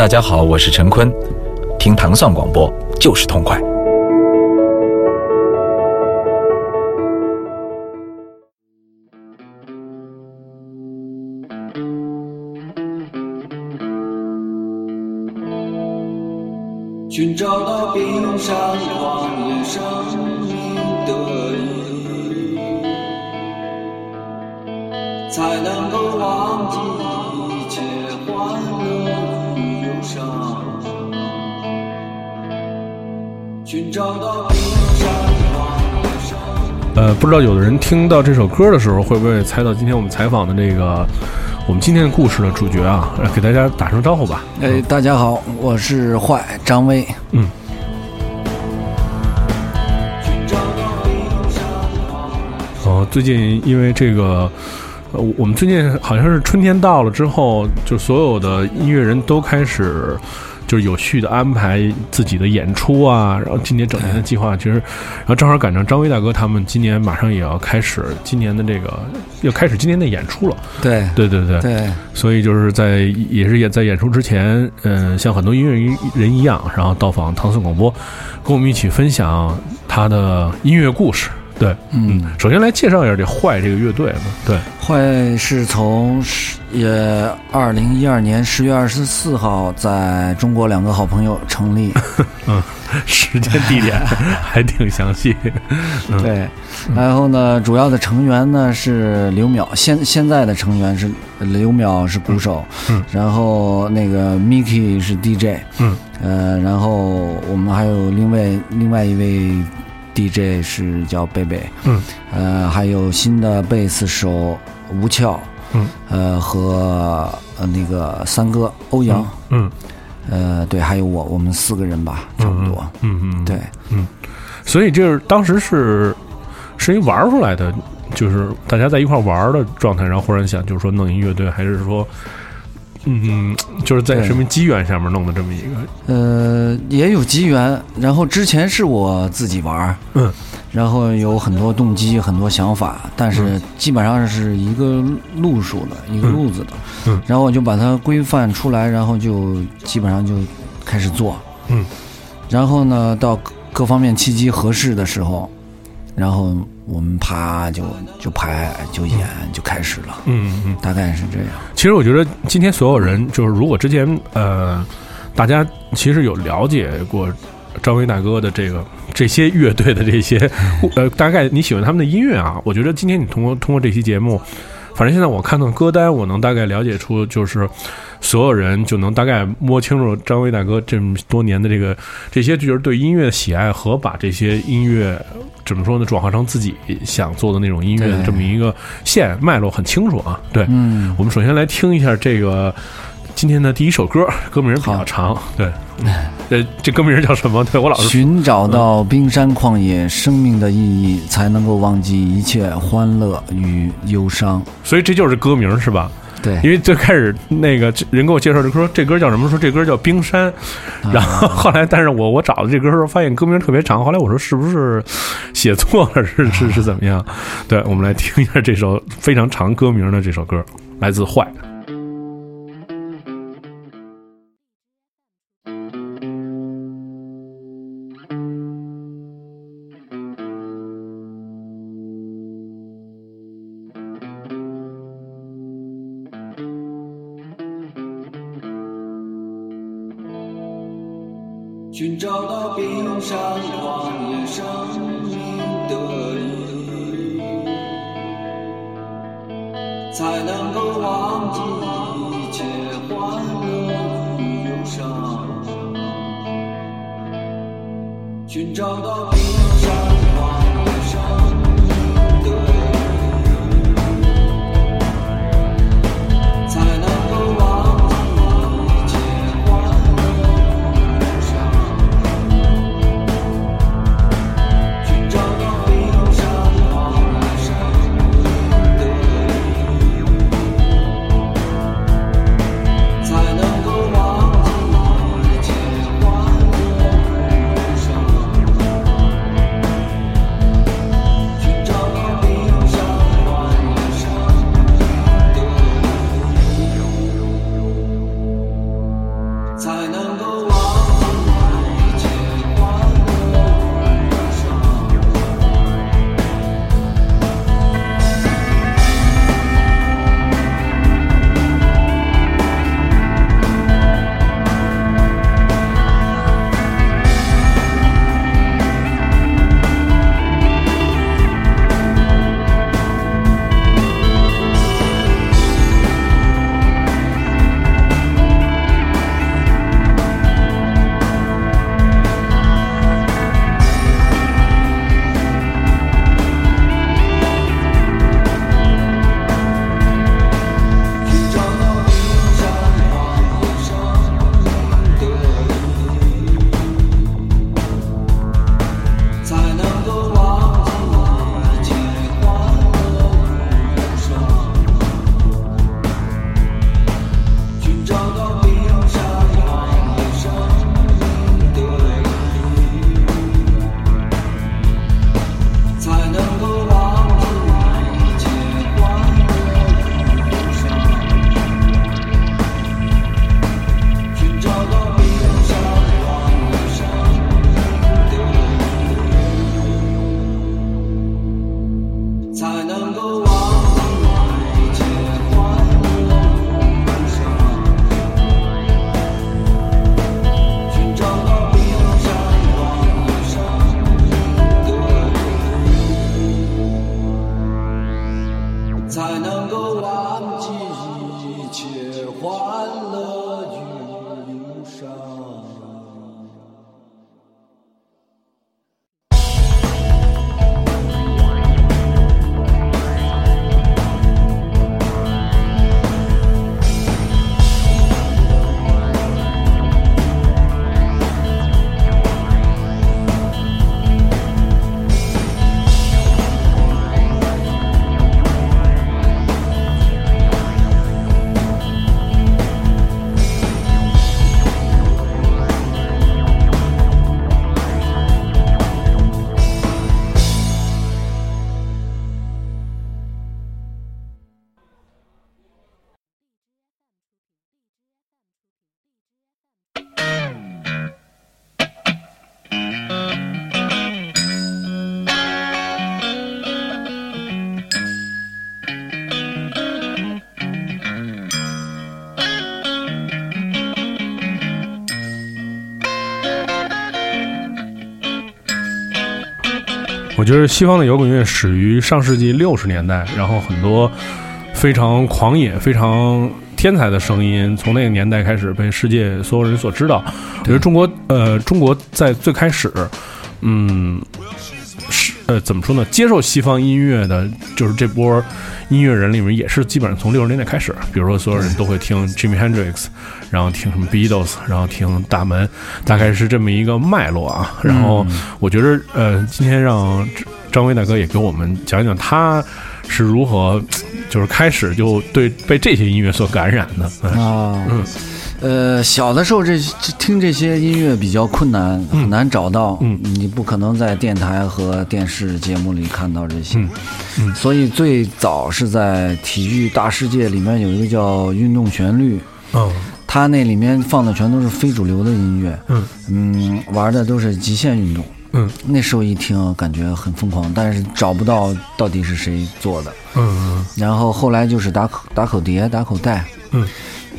大家好，我是陈坤，听糖蒜广播就是痛快。寻找到冰山荒野生命的意义，才能够忘呃，不知道有的人听到这首歌的时候，会不会猜到今天我们采访的这个我们今天的故事的主角啊？呃给大家打声招呼吧。哎，大家好，我是坏张威。嗯，寻找到冰山荒野生呃，最近因为这个，呃，我们最近好像是春天到了之后，就所有的音乐人都开始。就是有序的安排自己的演出啊，然后今年整年的计划，其实，然后正好赶上张威大哥他们今年马上也要开始今年的这个，要开始今年的演出了。对对对对，对，所以就是在也是也在演出之前，嗯、像很多音乐人一样，然后到访唐宋广播，跟我们一起分享他的音乐故事。对，嗯，首先来介绍一下这坏这个乐队吧。对，坏是从十也二零一二年十月二十四号在中国两个好朋友成立。嗯时间地点还挺详细。嗯对，然后呢，主要的成员呢是刘淼，现现在的成员是刘淼是鼓手，嗯然后那个 Miki 是 DJ，嗯，呃，然后我们还有另外另外一位 DJ 是叫贝贝，嗯，呃，还有新的贝斯手吴俏，嗯，呃和呃那个三哥欧阳，嗯。呃对，还有我，我们四个人吧，差不多，嗯嗯，对。嗯。所以就是当时是是一玩儿出来的，就是大家在一块玩儿的状态，然后忽然想就是说弄一乐队，还是说，嗯，就是在什么机缘上面弄的这么一个，呃，也有机缘。然后之前是我自己玩儿，嗯，然后有很多动机、很多想法，但是基本上是一个路数的、一个路子的。嗯然后我就把它规范出来，然后就基本上就开始做。嗯，然后呢，到各各方面契机合适的时候，然后我们啪就就拍就演就开始了，嗯嗯。大概是这样。其实我觉得今天所有人，就是如果之前呃，大家其实有了解过张威大哥的这个这些乐队的这些呃，大概你喜欢他们的音乐啊，我觉得今天你通过通过这期节目，反正现在我看到歌单，我能大概了解出就是。所有人就能大概摸清楚张威大哥这么多年的这个这些，就是对音乐的喜爱和把这些音乐怎么说呢，转化成自己想做的那种音乐的这么一个线脉络很清楚啊。对，嗯，我们首先来听一下这个今天的第一首歌，歌名比较长，对，呃，这歌名叫什么？对我老是寻找到冰山旷野生命的意义，才能够忘记一切欢乐与忧伤。所以这就是歌名是吧？对，因为最开始那个人给我介绍这歌，说这歌叫什么？说这歌叫《冰山》，然后后来，但是我我找的这歌的时候，发现歌名特别长。后来我说是不是写错了？是是是怎么样？对，我们来听一下这首非常长歌名的这首歌，来自坏。找到我觉得西方的摇滚乐始于上世纪六十年代，然后很多非常狂野、非常天才的声音，从那个年代开始被世界所有人所知道。我觉得中国，呃，中国在最开始，嗯，是呃，怎么说呢？接受西方音乐的，就是这波音乐人里面，也是基本上从六十年代开始，比如说所有人都会听 Jimi Hendrix，然后听什么 Beatles，然后听大门，大概是这么一个脉络啊。然后我觉得，呃，今天让张威大哥也给我们讲讲他是如何，就是开始就对被这些音乐所感染的。嗯啊，嗯呃，小的时候这这听这些音乐比较困难，很难找到，嗯。你不可能在电台和电视节目里看到这些，嗯。嗯。所以最早是在体育大世界里面有一个叫运动旋律，嗯它那里面放的全都是非主流的音乐，嗯。嗯，玩的都是极限运动。嗯。那时候一听感觉很疯狂，但是找不到到底是谁做的。嗯然后后来就是打口打口碟、打口袋，嗯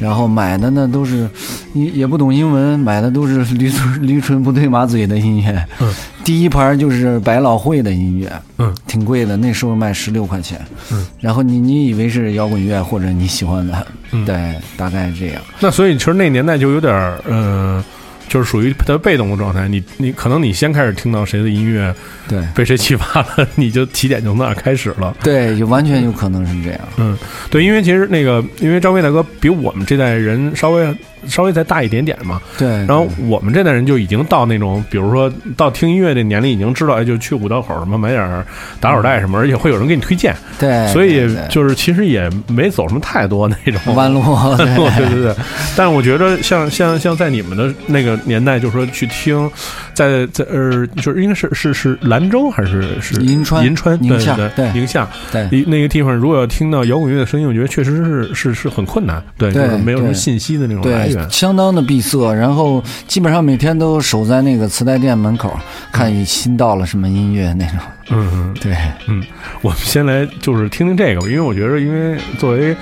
然后买的呢都是也也不懂英文，买的都是 驴唇驴唇不对马嘴的音乐。嗯，第一盘就是百老汇的音乐，嗯挺贵的，那时候卖十六块钱。嗯，然后你你以为是摇滚乐或者你喜欢的，嗯对，大概这样。那所以其实那年代就有点儿，呃，就是属于特别被动的状态。你你可能你先开始听到谁的音乐，对被谁启发了，你就起点就从那儿开始了。对，就完全有可能是这样。嗯，对，因为其实那个，因为张飞大哥比我们这代人稍微稍微再大一点点嘛，对，然后我们这代人就已经到那种，比如说到听音乐这年龄，已经知道，哎，就去五道口什么买点打火带什么，而且会有人给你推荐，对，所以就是其实也没走什么太多那种弯路，对对对对，但是我觉得像像像在你们的那个年代，就是说去听，在在呃，就是应该是是是兰州还是是银川银川？宁夏对对宁夏。对。那个地方，如果要听到摇滚乐的声音，我觉得确实是是是很困难，对，对就是没有什么信息的那种来源，，相当的闭塞。然后基本上每天都守在那个磁带店门口，看新到了什么音乐那种。嗯嗯对，嗯，我们先来就是听听这个，因为我觉得，因为作为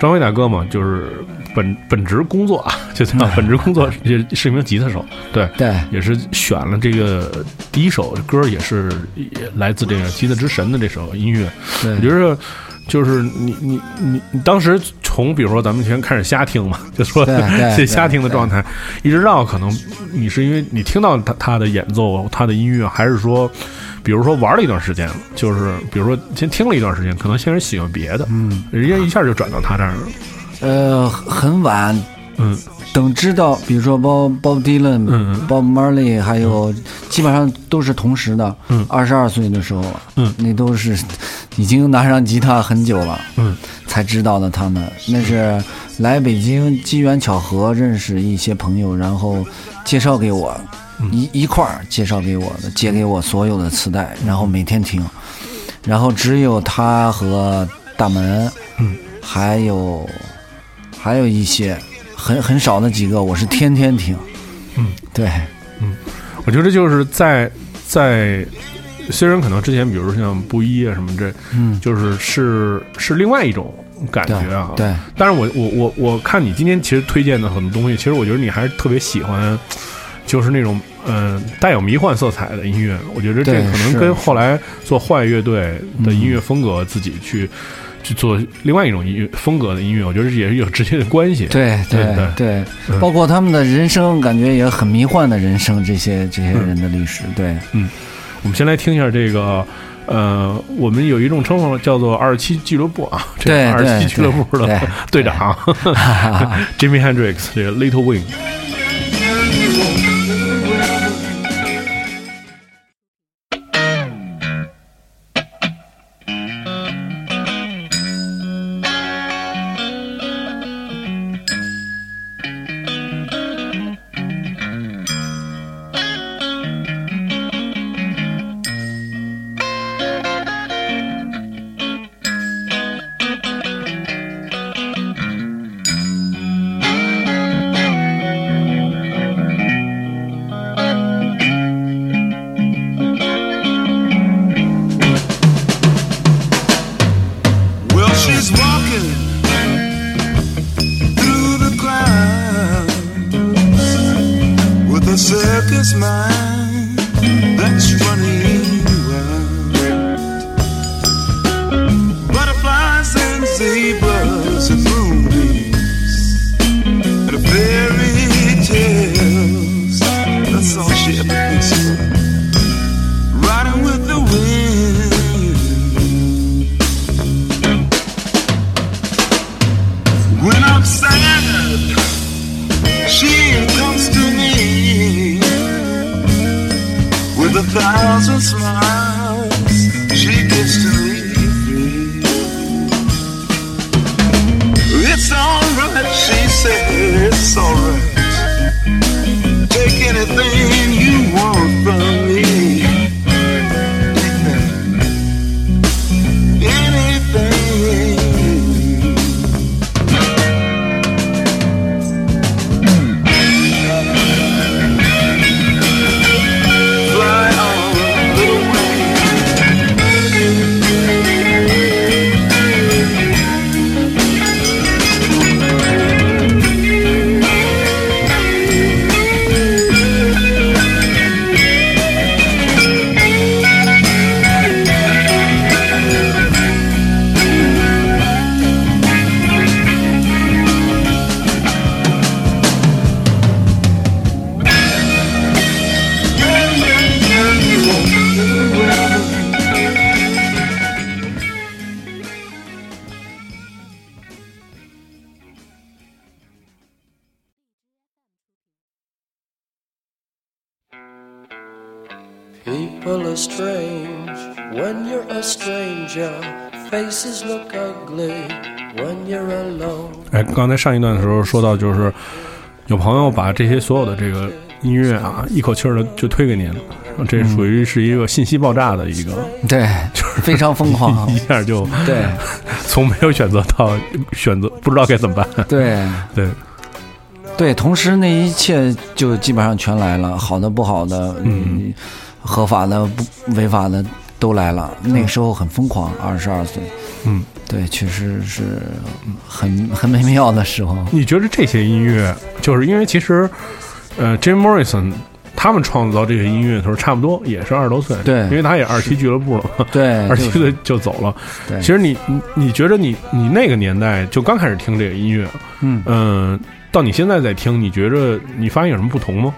张伟大哥嘛，就是本本职工作啊，就叫本职工作也是一名吉他手，对。对，也是选了这个第一首歌，也是也来自这个《吉他之神》的这首音乐。对，我觉得就是你你你你当时从比如说咱们先开始瞎听嘛，就说这瞎听的状态，一直到可能你是因为你听到他他的演奏，他的音乐，还是说，比如说玩了一段时间，就是比如说先听了一段时间，可能先是喜欢别的，嗯，人家一下就转到他这儿了，呃，很晚，嗯。等知道，比如说 Bob Bob Dylan、嗯嗯。Bob Marley，还有基本上都是同时的。嗯。二十二岁的时候，嗯。那都是已经拿上吉他很久了，嗯。才知道的。他们。那是来北京机缘巧合认识一些朋友，然后介绍给我，嗯。一一块儿介绍给我的，借给我所有的磁带，然后每天听，然后只有他和大门，嗯，还有还有一些很很少的几个，我是天天听，嗯，对，嗯。我觉得就是在在虽然可能之前比如说像布衣啊什么这，嗯，就是是是另外一种感觉啊。对，但是我我我我看你今天其实推荐的很多东西，其实我觉得你还是特别喜欢，就是那种嗯、呃带有迷幻色彩的音乐。我觉得这可能跟后来做坏乐队的音乐风格自己去。去做另外一种音乐风格的音乐，我觉得也是有直接的关系。对对对对嗯包括他们的人生，感觉也很迷幻的人生，这些这些人的历史，对，嗯我们先来听一下这个。呃，我们有一种称呼叫做二十七俱乐部啊，这对二十七俱乐部的队长 Jimmy Hendrix 这个 Little Wing。上一段的时候说到，就是有朋友把这些所有的这个音乐啊，一口气儿的就推给您了，这属于是一个信息爆炸的一个，对，就是非常疯狂 一，下就对 从没有选择到选择，不知道该怎么办。对对，对，同时那一切就基本上全来了，好的不好的，嗯，合法的不违法的都来了。那个时候很疯狂，二十二岁，嗯，对，确实是很很美妙的时候。你觉得这些音乐，就是因为其实，呃，Jim Morrison 他们创造这些音乐的时候，差不多也是二十多岁，对因为他也二期俱乐部了嘛，对，二十七岁就走了。对其实你你你觉得你你那个年代就刚开始听这个音乐，嗯嗯、到你现在在听，你觉着你发现有什么不同吗？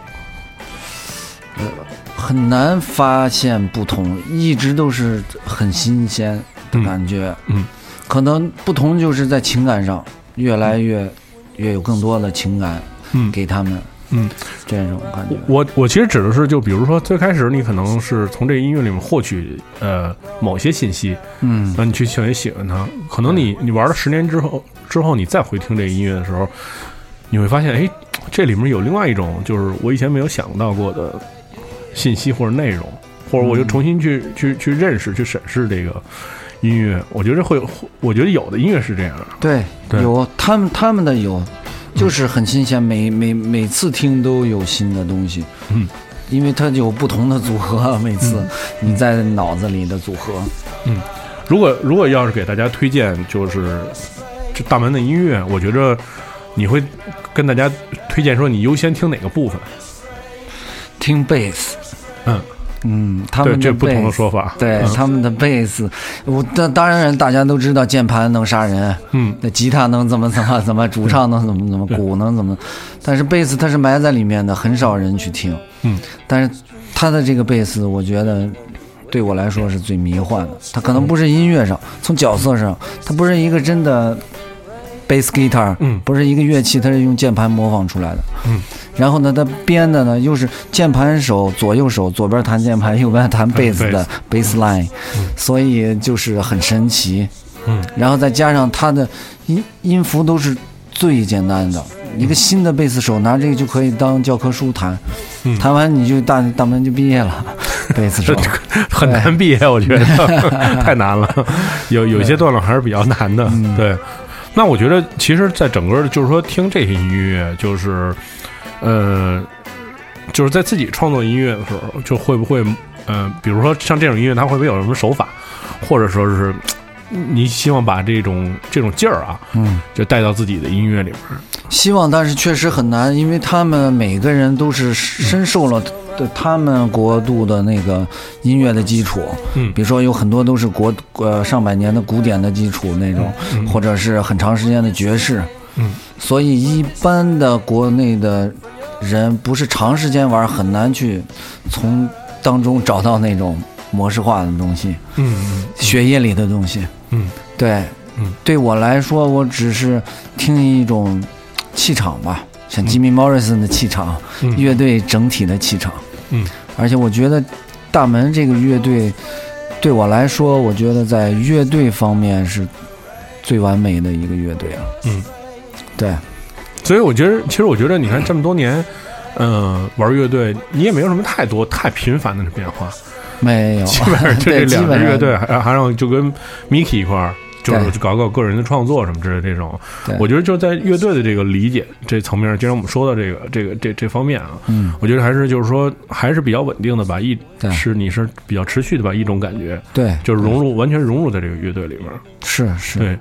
很难发现不同，一直都是很新鲜的感觉。嗯，可能不同就是在情感上，越来越越有更多的情感嗯给他们嗯，这种感觉。我我其实指的是，就比如说最开始你可能是从这个音乐里面获取呃某些信息，嗯那你去特别喜欢它。可能你你玩了十年之后，之后你再回听这个音乐的时候，你会发现，哎，这里面有另外一种就是我以前没有想到过的信息或者内容，或者我就重新去、去去认识、去审视这个音乐。我觉得会有，我觉得有的音乐是这样的。对，对有他们他们的有，就是很新鲜，每每每次听都有新的东西。嗯，因为它有不同的组合，每次你在脑子里的组合。嗯如果如果要是给大家推荐，就是这大门的音乐，我觉着你会跟大家推荐说，你优先听哪个部分？听贝斯，嗯，嗯，他，们的这不同的说法。对、嗯他们的贝斯，我当当然大家都知道键盘能杀人，嗯，那吉他能怎么怎么怎么，主唱能怎么怎么，鼓能怎么，但是贝斯它是埋在里面的，很少人去听。嗯，但是他的这个贝斯，我觉得对我来说是最迷幻的。他可能不是音乐上，从角色上，他不是一个真的 bass guitar，嗯不是一个乐器，它是用键盘模仿出来的。嗯，然后呢，他编的呢又是键盘手左右手，左边弹键盘，右边弹贝斯的 bass line，、所以就是很神奇。嗯，然后再加上他的音音符都是最简单的，一个新的贝斯手拿这个就可以当教科书弹，嗯弹完你就大大门就毕业了，贝斯手。很难毕业，我觉得 太难了。有有些段落还是比较难的。嗯对，那我觉得其实，在整个就是说听这些音乐，就是呃，就是在自己创作音乐的时候，就会不会呃，比如说像这种音乐，它会不会有什么手法，或者说是你希望把这种这种劲儿啊，嗯，就带到自己的音乐里边。希望，但是确实很难，因为他们每个人都是深受了对他们国度的那个音乐的基础。嗯比如说有很多都是国呃上百年的古典的基础那种，嗯或者是很长时间的爵士。嗯，所以一般的国内的人不是长时间玩，很难去从当中找到那种模式化的东西，嗯嗯血液里的东西。嗯。对，嗯。对我来说，我只是听一种气场吧，像吉米·莫里森的气场，嗯。乐队整体的气场。嗯，而且我觉得大门这个乐队，对我来说，我觉得在乐队方面是最完美的一个乐队了。嗯，对，所以我觉得，其实我觉得，你看这么多年，嗯、玩乐队，你也没有什么太多太频繁的变化，没有，基本上就这两支乐队，还还让就跟 Miki 一块儿，就是对。搞搞个人的创作什么之类这种。我觉得就在乐队的这个理解这层面，既然我们说到这个这个这这方面啊，嗯，我觉得还是就是说还是比较稳定的，吧一是你是比较持续的吧一种感觉，对，就是融入完全融入在这个乐队里面。是是，对，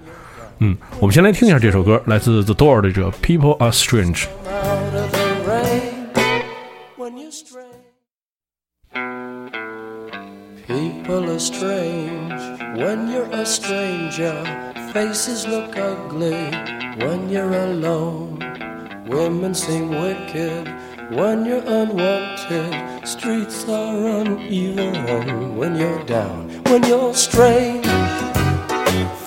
嗯，我们先来听一下这首歌，来自 The Door 的这个 People Are Strange。 out of the rain when you're strange. People are strange when you're a stranger. Faces look ugly when you're alone. Women seem wicked when you're unwanted. Streets are uneven when you're down. When you're strange,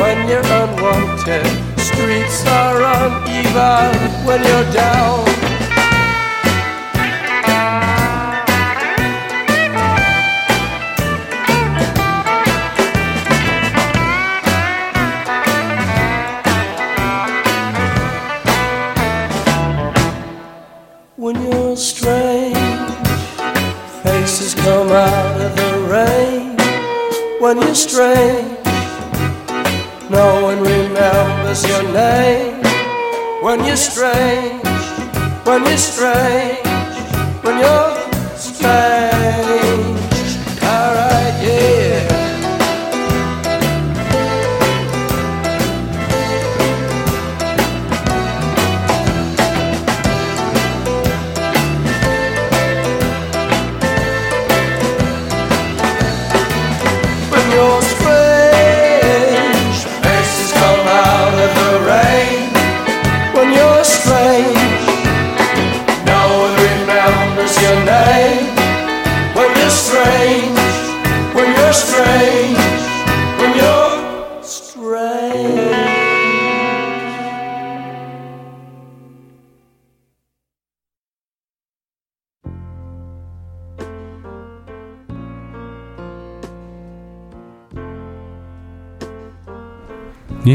when you're unwanted. Streets are uneven when you're down. when you're strange. Faces come out of the rain when you're strange. Your name when you're strange. When you're strange. When you're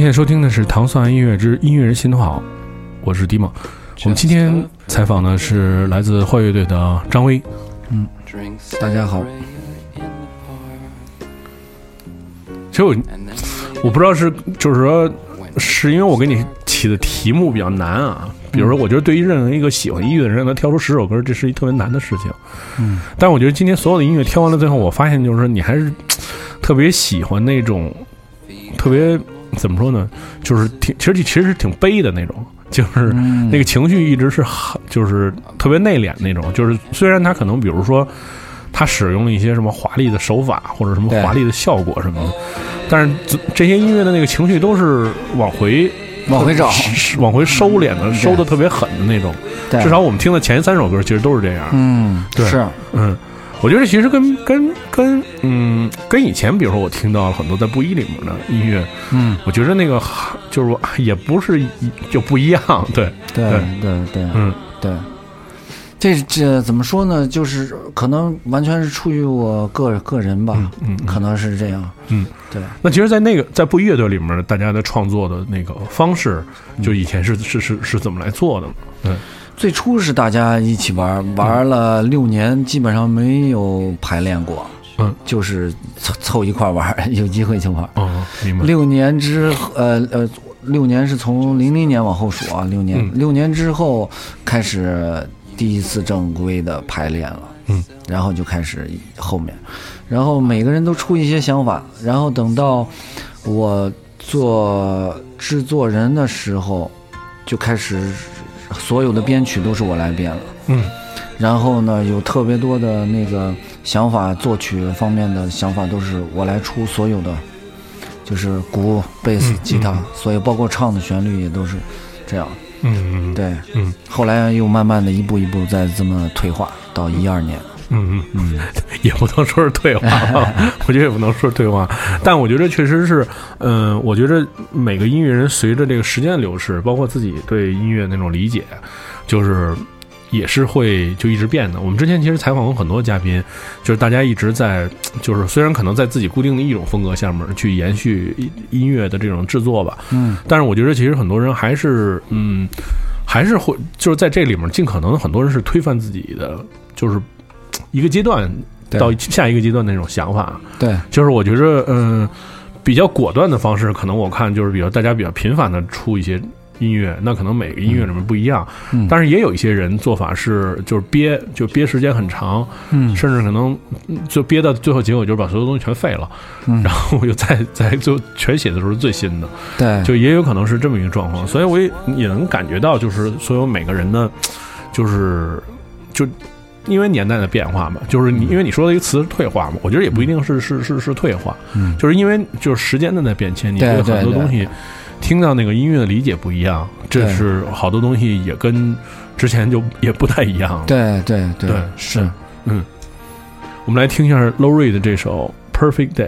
您现在收听的是《糖蒜音乐之音乐人心头好》，我是迪蒙。我们今天采访的是来自坏乐队的张威。嗯大家好。其实我我不知道是就是说，是因为我给你起的题目比较难啊。比如说，我觉得对于任何一个喜欢音乐的人，让他挑出十首歌，这是一特别难的事情。嗯，但我觉得今天所有的音乐挑完了，最后我发现就是说，你还是特别喜欢那种特别怎么说呢？就是挺其实其实是挺悲的那种，就是那个情绪一直是很就是特别内敛那种。就是虽然他可能比如说他使用了一些什么华丽的手法或者什么华丽的效果什么的，但是这这些音乐的那个情绪都是往回。往回找往回收敛的，收的特别狠的那种。至少我们听的前三首歌其实都是这样。嗯，对是，嗯，我觉得其实跟跟跟嗯跟以前，比如说我听到了很多在布衣里面的音乐，嗯，我觉得那个就是 也不是一就不一样。对，对对对对，嗯对。这这怎么说呢？就是可能完全是出于我个个人吧，嗯嗯可能是这样。嗯。对，那其实，在那个在布衣乐队里面，大家的创作的那个方式，就以前是是是是怎么来做的呢？对，最初是大家一起玩，玩了六年，基本上没有排练过，嗯，就是凑凑一块玩，有机会就玩。哦，明白。六年之呃呃，六年是从零零年往后数啊，六年、嗯六年之后开始第一次正规的排练了，嗯，然后就开始后面，然后每个人都出一些想法，然后等到我做制作人的时候，就开始所有的编曲都是我来编了。嗯。然后呢，有特别多的那个想法，作曲方面的想法都是我来出，所有的就是鼓、贝斯嗯、吉他嗯，所以包括唱的旋律也都是这样。嗯嗯对，嗯。后来又慢慢的一步一步再这么退化，到一二年，嗯嗯嗯，也不能说是退化啊，我觉得也不能说是退化，但我觉得确实是，嗯、我觉得每个音乐人随着这个时间的流逝，包括自己对音乐那种理解，就是也是会就一直变的。我们之前其实采访过很多嘉宾，就是大家一直在，就是虽然可能在自己固定的一种风格下面去延续音音乐的这种制作吧，嗯，但是我觉得其实很多人还是，嗯，还是会就是在这里面尽可能很多人是推翻自己的，就是一个阶段到下一个阶段的那种想法。对，就是我觉着，嗯、比较果断的方式，可能我看就是比较大家比较频繁的出一些音乐，那可能每个音乐里面不一样，嗯。但是也有一些人做法是就是憋，就憋时间很长，嗯。甚至可能嗯就憋到最后结果就是把所有东西全废了，嗯。然后我就再再就全写的时候是最新的，对，就也有可能是这么一个状况，所以我也也能感觉到，就是所有每个人的，就是就因为年代的变化嘛，就是你因为你说的一个词是退化嘛，我觉得也不一定是是是是退化，嗯就是因为就是时间的在变迁，你对对很多东西听到那个音乐的理解不一样，这是好多东西也跟之前就也不太一样了。对对对对是。嗯，我们来听一下 Reed 的这首《Perfect Day》。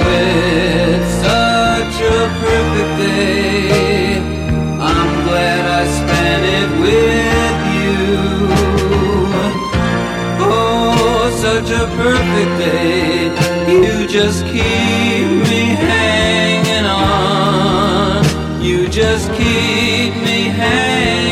perfect day. I'm glad I spent it with you. Oh, such a perfect day. You just keep me hanging on. You just keep me hanging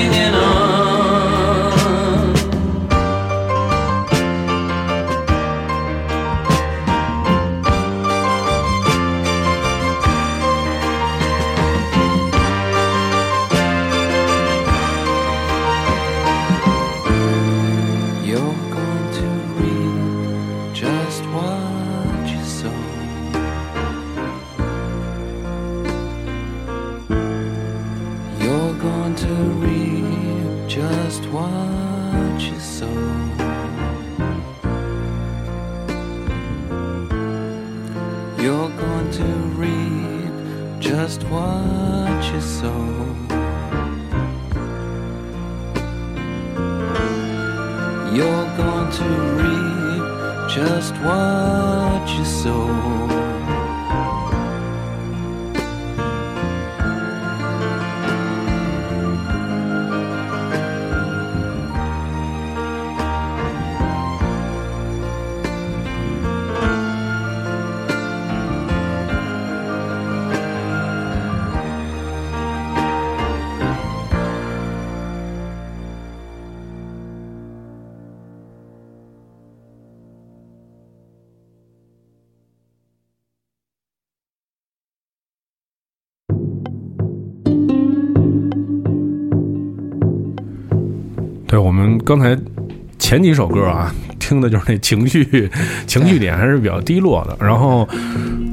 首歌啊，听的就是那情绪情绪点还是比较低落的。然后，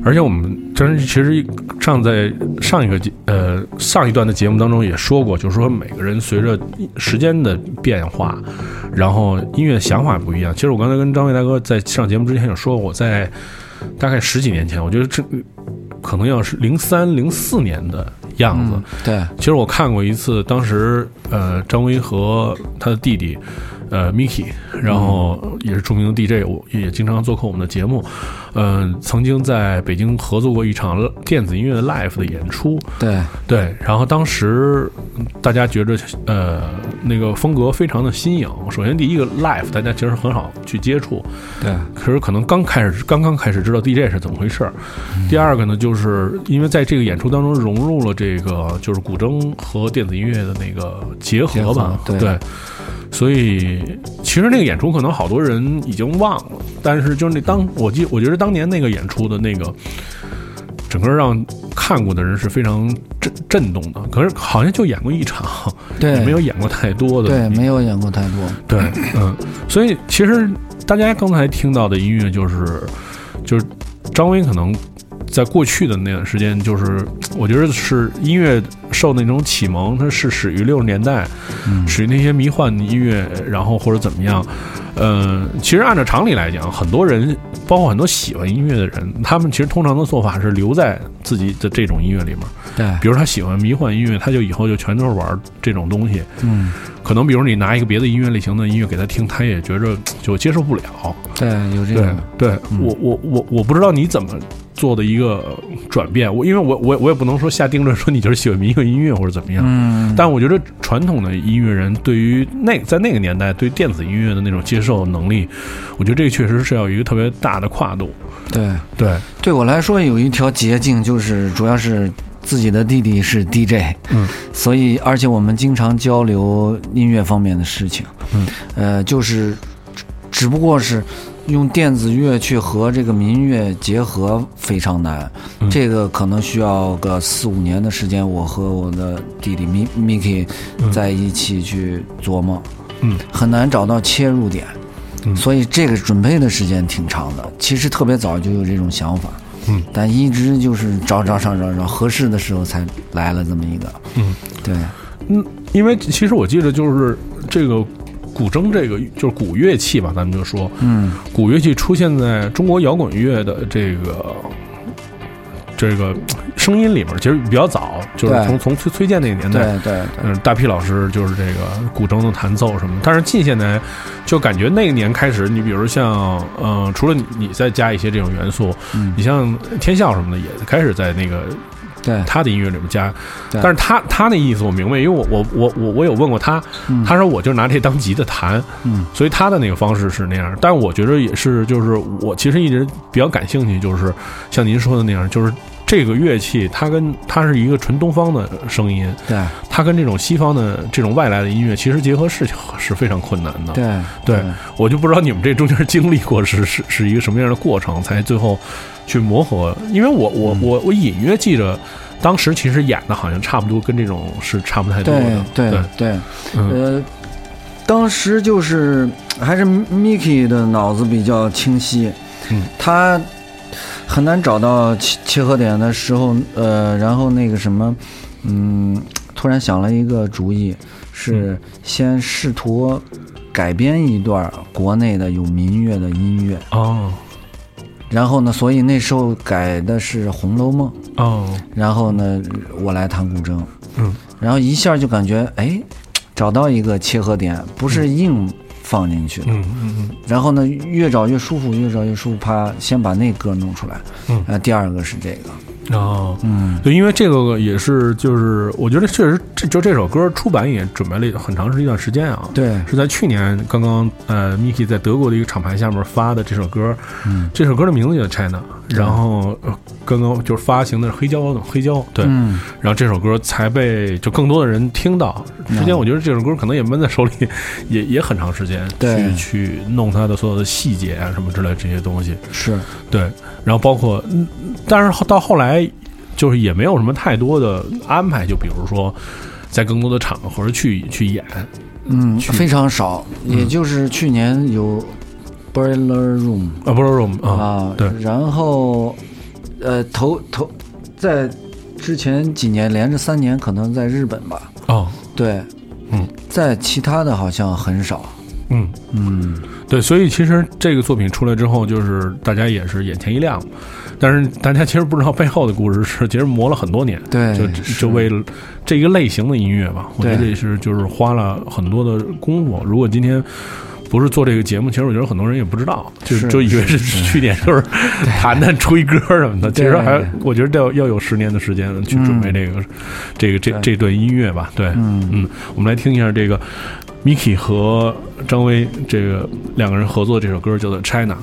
而且我们真其实上在上一个节呃上一段的节目当中也说过，就是说每个人随着时间的变化，然后音乐想法不一样。其实我刚才跟张伟大哥在上节目之前也说过，我在大概十几年前，我觉得这可能要是零三零四年的样子。对，其实我看过一次，当时呃，张威和他的弟弟呃 Miki，然后也是著名的 DJ，我也经常做客我们的节目，嗯、曾经在北京合作过一场电子音乐的 live 的演出，对，对，然后当时嗯大家觉着呃那个风格非常的新颖。首先第一个 live 大家其实很好去接触，对，可是可能刚开始刚刚开始知道 DJ 是怎么回事儿。第二个呢，就是因为在这个演出当中融入了这个就是古筝和电子音乐的那个结合吧，对所以其实那个演出可能好多人已经忘了，但是就是那当我记，我觉得当年那个演出的那个。整个让看过的人是非常震震动的，可是好像就演过一场，对没有演过太多的，对，没有演过太多。对，嗯，所以其实大家刚才听到的音乐就是，就是张威可能在过去的那段时间，就是我觉得是音乐受那种启蒙，它是始于六十年代，始于那些迷幻音乐，然后或者怎么样。呃，其实按照常理来讲，很多人，包括很多喜欢音乐的人，他们其实通常的做法是留在自己的这种音乐里面。对，比如他喜欢迷幻音乐，他就以后就全都是玩这种东西。嗯，可能比如你拿一个别的音乐类型的音乐给他听，他也觉着就接受不了。对，有这对种，对，我我我我不知道你怎么做的一个转变。我因为我我我也不能说下定论说你就是喜欢民乐音乐或者怎么样。嗯，但我觉得传统的音乐人对于那在那个年代对电子音乐的那种接受能力，我觉得这个确实是要有一个特别大的跨度。对，对，对我来说有一条捷径，就是主要是自己的弟弟是 DJ，嗯，所以而且我们经常交流音乐方面的事情，嗯，呃，就是只只不过是用电子乐去和这个民乐结合非常难，嗯。这个可能需要个四五年的时间，我和我的弟弟 Mi Miki 在一起去琢磨，嗯，很难找到切入点。嗯。所以这个准备的时间挺长的。其实特别早就有这种想法，嗯，但一直就是找找找找找，合适的时候才来了这么一个，嗯，对，嗯，因为其实我记得就是这个古筝这个就是古乐器吧，咱们就说，嗯，古乐器出现在中国摇滚乐的这个这个声音里面，其实比较早，就是从从崔崔健那个年代，对对对，嗯，大批老师就是这个古筝的弹奏什么，但是近些年就感觉那个年开始，你比如像呃，除了你你再加一些这种元素，嗯。你像天笑什么的也开始在那个对。他的音乐里面加，对。但是他他那意思我明白，因为我我我我我有问过他，嗯。他说我就拿这当吉他弹，嗯。所以他的那个方式是那样，但我觉得也是，就是我其实一直比较感兴趣，就是像您说的那样，就是这个乐器它跟它是一个纯东方的声音，对。它跟这种西方的这种外来的音乐其实结合是是非常困难的。对对我就不知道你们这中间经历过是是是一个什么样的过程，才最后去磨合。因为我我我我隐约记着，当时其实演的好像差不多跟这种是差不太多的。对对呃，当时就是还是 Miki 的脑子比较清晰，嗯，他很难找到切切合点的时候，呃，然后那个什么，嗯，突然想了一个主意，嗯。是先试图改编一段国内的有民乐的音乐，哦。然后呢，所以那时候改的是《红楼梦》。哦。然后呢，我来弹古筝，嗯，然后一下就感觉哎，找到一个切合点，不是硬放进去的。嗯嗯嗯然后呢，越找越舒服，越找越舒服，啪，先把那歌弄出来。嗯那，第二个是这个，哦。嗯，对，因为这个也是，就是我觉得确实，这就这首歌出版也准备了很长一段时间啊。对，是在去年刚刚呃，Miki 在德国的一个厂牌下面发的这首歌，嗯。这首歌的名字叫 China，然后呃刚刚就是发行的是黑胶的黑胶，对，嗯，然后这首歌才被就更多的人听到。之前嗯我觉得这首歌可能也闷在手里，也也很长时间，对。去去弄它的所有的细节啊什么之类这些东西，是，对，然后包括，嗯，但是到后来就是也没有什么太多的安排，就比如说在更多的场合去去演，嗯，非常少，也就是去年有 Boiler Room 啊，，Boiler Room 啊，啊，对，然后呃，头头在之前几年连着三年，可能在日本吧，哦，对，嗯，在其他的好像很少，嗯，嗯，对，所以其实这个作品出来之后，就是大家也是眼前一亮，但是大家其实不知道背后的故事是，其实磨了很多年，对就就为了这一个类型的音乐吧，我觉得对。也是就是花了很多的功夫。如果今天不是做这个节目，其实我觉得很多人也不知道，就是就以为是去年就是谈谈吹歌什么的，其实还我觉得要要有十年的时间去准备这个、这个这这段音乐吧。对，嗯。嗯，我们来听一下这个 Miki 和张威这个两个人合作这首歌，叫做《》。China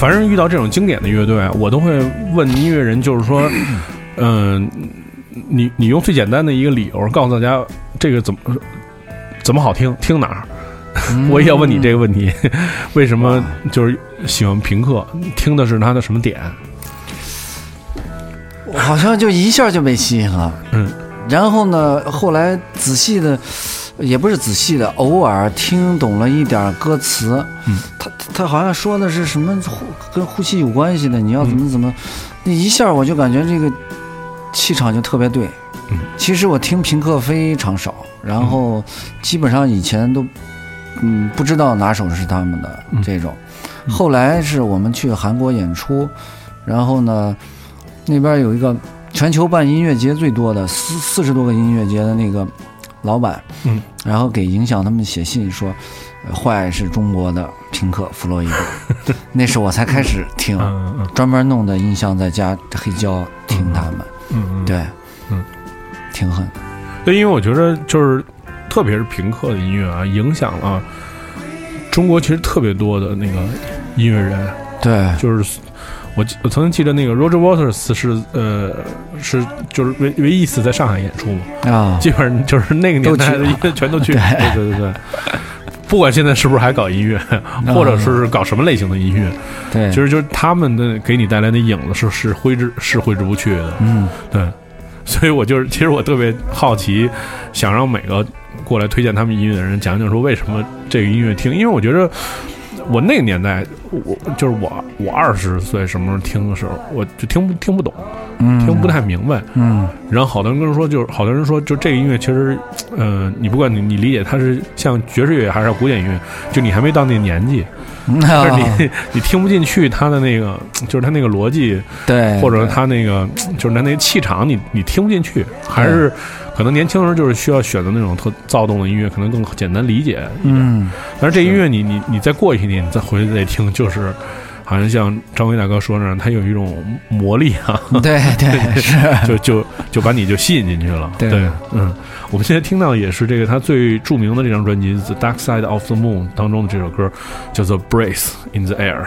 凡是遇到这种经典的乐队，我都会问音乐人，就是说，嗯、你你用最简单的一个理由告诉大家这个怎么怎么好听，听哪儿？我也要问你这个问题，为什么就是喜欢平克？听的是他的什么点？我好像就一下就被吸引了。嗯，然后呢，后来仔细的，也不是仔细的，偶尔听懂了一点歌词。嗯，他他好像说的是什么呼跟呼吸有关系的，你要怎么怎么，那一下我就感觉这个气场就特别对。嗯，其实我听平克非常少，然后基本上以前都嗯不知道哪首是他们的嗯。这种。后来是我们去韩国演出，然后呢，那边有一个全球办音乐节最多的四四十多个音乐节的那个老板，嗯，然后给影响他们写信说，呃坏是中国的平克·弗洛伊德，那是我才开始听，专门弄的音箱在家黑胶听他们，嗯嗯，对，嗯，挺狠，对，因为我觉得就是，特别是平克的音乐啊，影响了中国其实特别多的那个音乐人，对，就是我我曾经记得那个 Roger Waters 是呃是就是唯唯一一次在上海演出嘛，啊，基本上就是那个年代的音乐全都去，对对对对对。不管现在是不是还搞音乐，或者是搞什么类型的音乐，对，其实就是他们的给你带来的影子是是挥之是挥之不去的。嗯，对，所以我就是，其实我特别好奇，想让每个过来推荐他们音乐的人讲讲说为什么这个音乐听，因为我觉得我那个年代，我就是我我二十岁什么时候听的时候，我就听不听不懂，嗯，听不太明白。嗯，然后好多人跟我说，就是好多人说，就这个音乐其实，呃，你不管你你理解它是像爵士乐还是古典音乐，就你还没到那个年纪，嗯，但是啊你你听不进去它的那个，就是它那个逻辑，对，或者它那个就是它那个气场你，你听不进去，还是可能年轻人就是需要选择那种特躁动的音乐，可能更简单理解。嗯，但是这音乐你你你再过一些年，你再回去再听，就是好像像张伟大哥说那样，它有一种魔力啊，对对 是，就就就把你就吸引进去了。对嗯，我们现在听到也是这个他最著名的这张专辑《The Dark Side of the Moon》当中的这首歌，叫做《Brace in the Air》。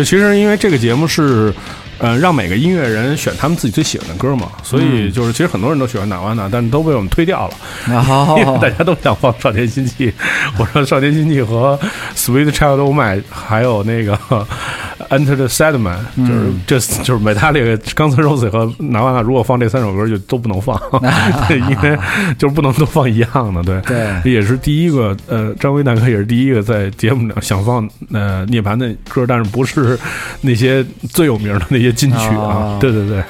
就其实因为这个节目是，呃，让每个音乐人选他们自己最喜欢的歌嘛，所以就是其实很多人都喜欢纳瓦纳，但都被我们推掉了，然后因为大家都想放少年心气。我说少年心气和 Sweet Child O' Mine，还有那个 Enter the Sandman，就是这就是 Metallica、Guns N' Roses 和纳瓦纳，如果放这三首歌就都不能放，对，因为就是不能都放一样的，对。对也是第一个，呃，张威大哥也是第一个在节目上想放呃涅槃的歌，但是不是那些最有名的那些金曲啊啊？对对对，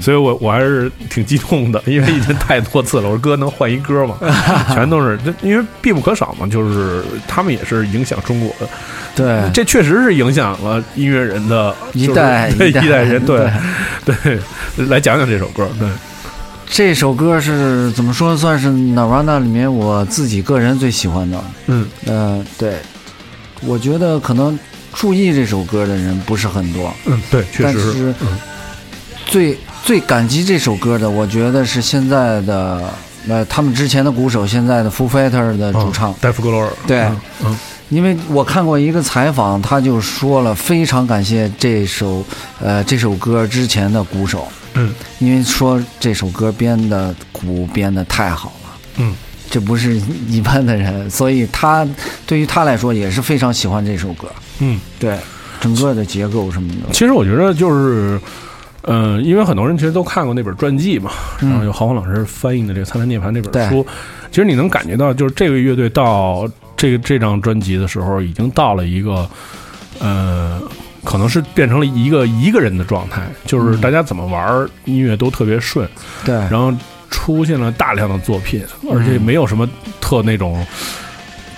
所以我我还是挺激动的，因为已经太多次了。我说哥能换一歌吗？全都是，这因为必不可少嘛，就是他们也是影响中国的，对，这确实是影响了音乐人的一代 一代人，对对，来讲讲这首歌，对，这首歌是怎么说？算是 Nirvana 里面我自己个人最喜欢的。嗯嗯、对，我觉得可能注意这首歌的人不是很多，嗯，对，确但实是。嗯。最最感激这首歌的，我觉得是现在的呃他们之前的鼓手，现在的 Foo Fighter 的主唱。戴夫格罗尔，对。嗯嗯。因为我看过一个采访，他就说了非常感谢这首呃这首歌之前的鼓手，嗯。因为说这首歌编的鼓编的太好了。嗯。这不是一般的人，所以他对于他来说也是非常喜欢这首歌。嗯。对，整个的结构什么的。其实我觉得就是，呃，因为很多人其实都看过那本传记嘛，然后有郝宏老师翻译的这个《灿烂涅槃》那本书，其实你能感觉到，就是这个乐队到这个这张专辑的时候，已经到了一个，呃。可能是变成了一个一个人的状态，就是大家怎么玩音乐都特别顺，对，然后出现了大量的作品，而且没有什么特那种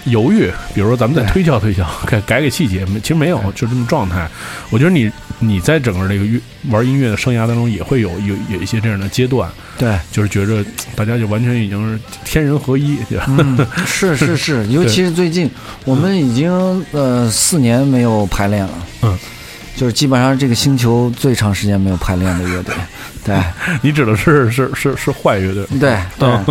犹豫，比如说咱们再推敲推敲，改改改细节，没其实没有，就这么状态。我觉得你你在整个这个乐玩音乐的生涯当中，也会有有有一些这样的阶段，对，就是觉着大家就完全已经是天人合一，对吧？嗯，是是是，尤其是最近，我们已经呃四年没有排练了，嗯，就是基本上这个星球最长时间没有排练的乐队，对。你指的是是是是坏乐队。吗，对嗯。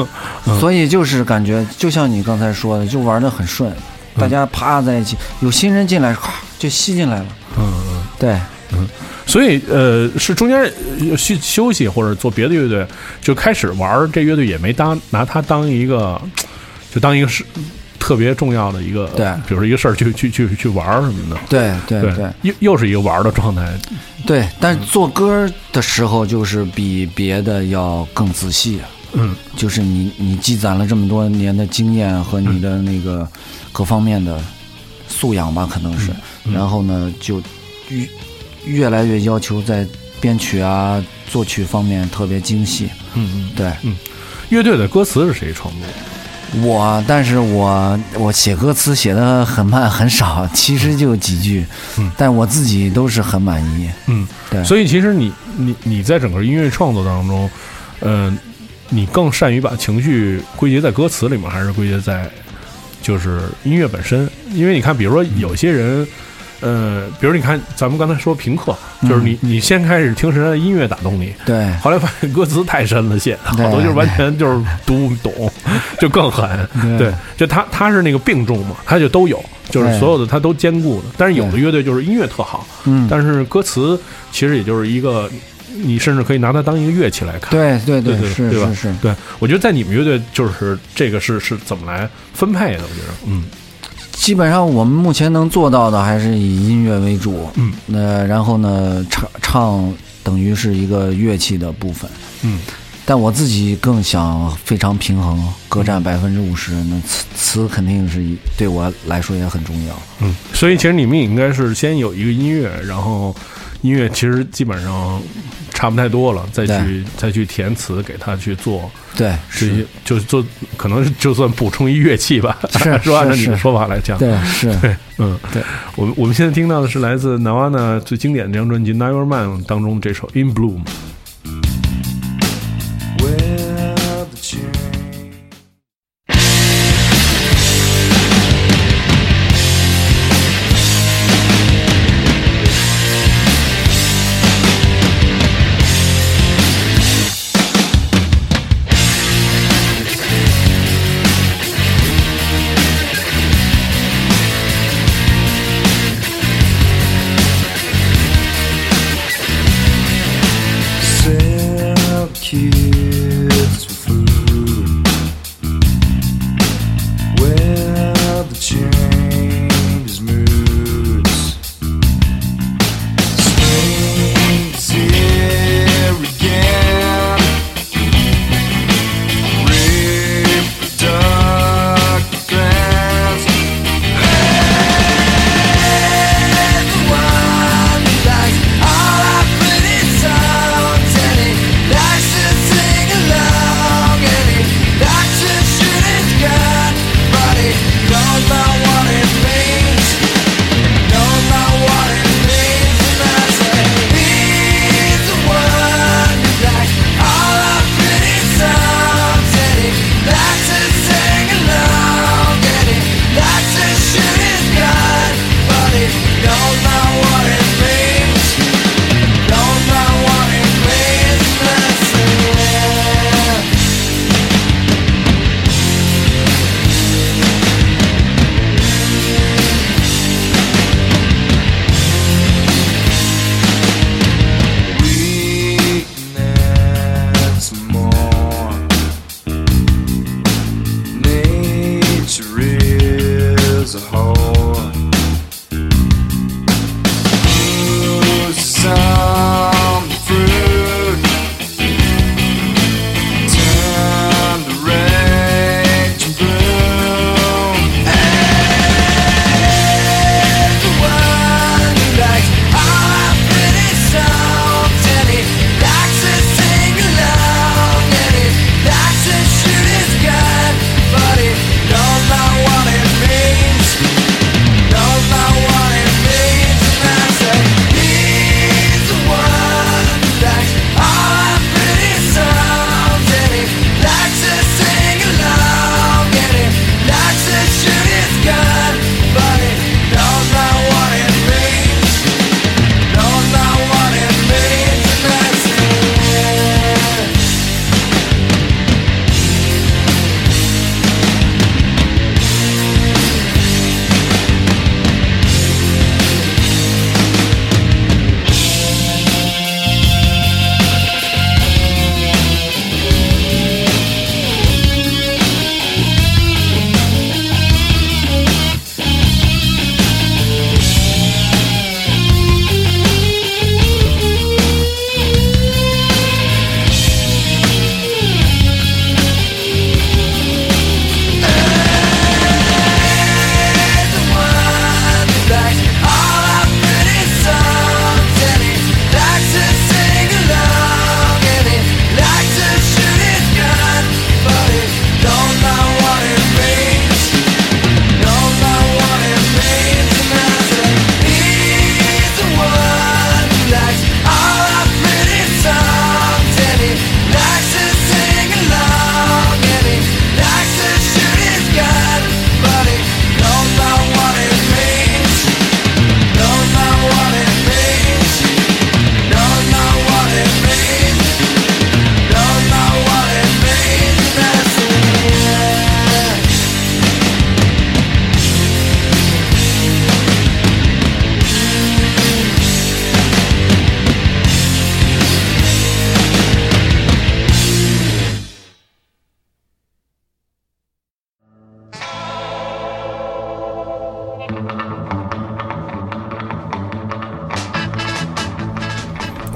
对，所以就是感觉就像你刚才说的，就玩的很顺，大家啪在一起，有新人进来，咔就吸进来了，嗯。嗯。对，嗯。所以呃，是中间呃休休息或者做别的乐队，就开始玩这乐队也没当拿它当一个，就当一个是特别重要的一个，对。比如说一个事儿去去去去玩儿什么的，对对对又又是一个玩儿的状态，对，但是做歌的时候就是比别的要更仔细。嗯。就是你你积攒了这么多年的经验和你的那个各方面的素养吧，可能是，然后呢，就越越来越要求在编曲啊、作曲方面特别精细。嗯嗯。对。嗯。乐队的歌词是谁创作的？我，但是我我写歌词写的很慢很少，其实就几句，嗯但我自己都是很满意。嗯，对所以其实你你你在整个音乐创作当中，嗯、你更善于把情绪归结在歌词里面，还是归结在就是音乐本身？因为你看，比如说有些人，呃，比如你看咱们刚才说平克，就是你你先开始听是他的音乐打动你，对后来发现歌词太深了，写的好多就是完全就是读不懂，就更狠。对对，就他他是那个病重嘛，他就都有，就是所有的他都兼顾的。但是有的乐队就是音乐特好，嗯，但是歌词其实也就是一个，你甚至可以拿它当一个乐器来看。对对对对是对吧是是。对，我觉得在你们乐队就是这个是是怎么来分配的？我觉得，嗯基本上我们目前能做到的还是以音乐为主，嗯，那然后呢，唱唱等于是一个乐器的部分，嗯。但我自己更想非常平衡，各占百分之五十，那词词肯定是对我来说也很重要。嗯，所以其实你们也应该是先有一个音乐，然后音乐其实基本上差不太多了，再去再去填词给他去做对，这些，就做可能就算补充一乐器吧，是 说按照你的说法来讲，对是，对，嗯，对，我们我们现在听到的是来自 NaVana 最经典的这张专辑《Never Man》当中的这首《In Bloom》。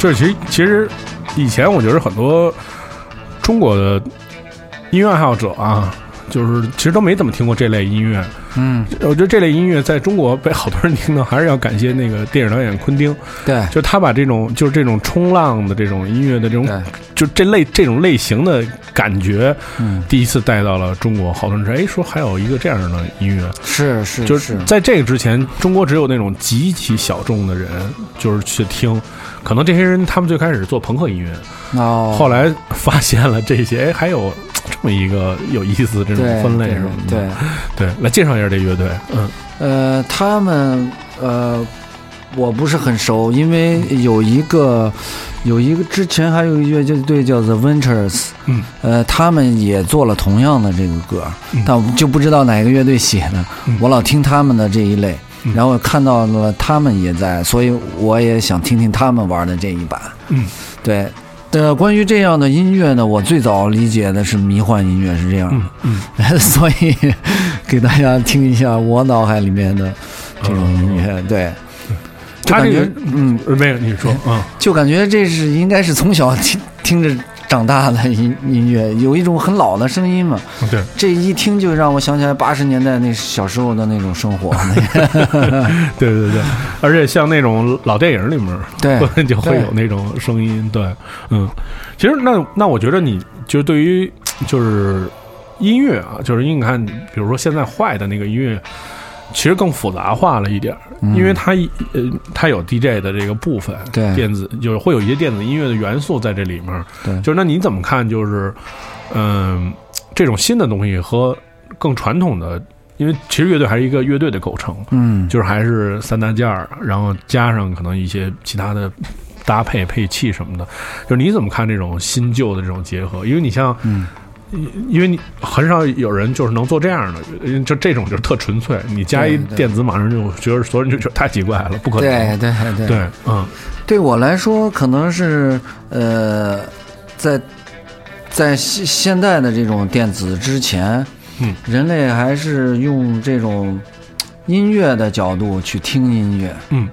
这其实其实以前我觉得很多中国的音乐爱好者啊，就是其实都没怎么听过这类音乐。嗯，我觉得这类音乐在中国被好多人听到，还是要感谢那个电影导演昆汀，对。就他把这种就是这种冲浪的这种音乐的这种对，就这类这种类型的感觉，嗯，第一次带到了中国。好多人说，哎，说还有一个这样的音乐，是是就是在这个之前，中国只有那种极其小众的人，就是去听。可能这些人他们最开始做朋克音乐，哦，后来发现了这些，哎，还有这么一个有意思的这种分类对是吗？对，对，来介绍一下这乐队。嗯呃，他们呃，我不是很熟，因为有一个有一个之前还有一个乐队叫 The Ventures，嗯，呃，他们也做了同样的这个歌，嗯。但我就不知道哪个乐队写的，嗯。我老听他们的这一类。嗯。然后看到了他们也在，所以我也想听听他们玩的这一版。嗯，对，呃，关于这样的音乐呢，我最早理解的是迷幻音乐是这样的，嗯 所以给大家听一下我脑海里面的这种音乐，对，他这个嗯，呃没有你说嗯，就感觉这是应该是从小听听着长大的音音乐，有一种很老的声音嘛，嗯对。这一听就让我想起来八十年代那小时候的那种生活，对对对，而且像那种老电影里面，对。就会有那种声音，对，嗯，其实那那我觉得你就是对于就是音乐啊，就是你看，比如说现在坏的那个音乐。其实更复杂化了一点儿，因为它一呃，它有 DJ 的这个部分，对电子就是会有一些电子音乐的元素在这里面，对就是那你怎么看？就是嗯、这种新的东西和更传统的，因为其实乐队还是一个乐队的构成，嗯，就是还是三大件儿，然后加上可能一些其他的搭配配器什么的。就是你怎么看这种新旧的这种结合？因为你像，嗯因为你很少有人就是能做这样的，就这种就是特纯粹，你加一电子，马上就觉得所有人就觉得太奇怪了，不可能。对对对对，嗯。对我来说，可能是呃，在在现现代的这种电子之前，嗯，人类还是用这种音乐的角度去听音乐，嗯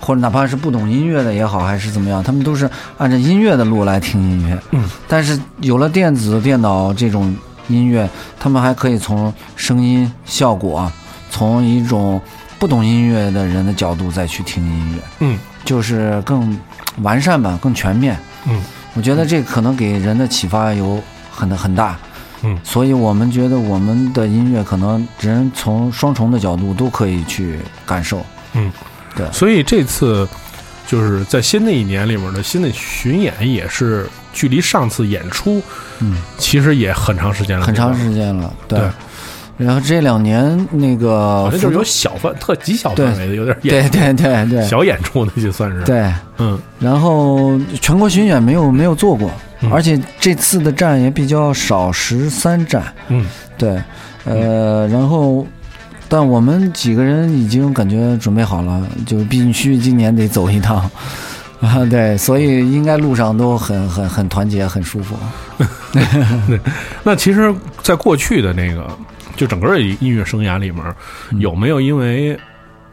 或者哪怕是不懂音乐的也好，还是怎么样，他们都是按照音乐的路来听音乐。嗯，但是有了电子、电脑这种音乐，他们还可以从声音效果，从一种不懂音乐的人的角度再去听音乐。嗯就是更完善吧，更全面。嗯我觉得这可能给人的启发有很很大。嗯所以我们觉得我们的音乐可能人从双重的角度都可以去感受。嗯，对。所以这次就是在新的一年里面的新的巡演，也是距离上次演出，嗯，其实也很长时间了，很长时间了。对。对。然后这两年那个好像就是有小范特极小范围的，有点对演对对对小演出那就算是，对，嗯。然后全国巡演没有没有做过，嗯。而且这次的站也比较少，十三站。嗯。对，呃，然后，但我们几个人已经感觉准备好了，就必须今年得走一趟，啊，对，所以应该路上都很很很团结，很舒服。那其实，在过去的那个，就整个音乐生涯里面，嗯有没有因为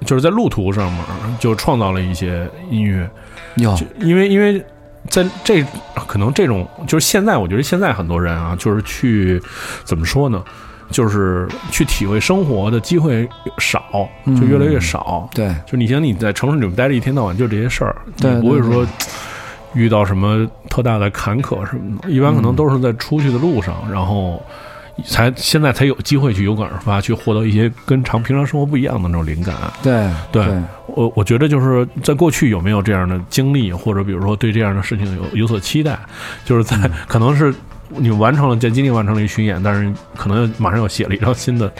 就是在路途上面就创造了一些音乐？有，就因为因为在这可能这种就是现在，我觉得现在很多人啊，就是去怎么说呢？就是去体会生活的机会少，就越来越少。对。就你像你在城市里面待着一天到晚就这些事儿，对不会说遇到什么特大的坎坷什么的，一般可能都是在出去的路上，然后才现在才有机会去有感而发，去获得一些跟常平常生活不一样的那种灵感。对对对。我我觉得就是在过去有没有这样的经历，或者比如说对这样的事情有有所期待，就是在、嗯。可能是你完成了在今年完成了一个巡演，但是可能马上又写了一张新的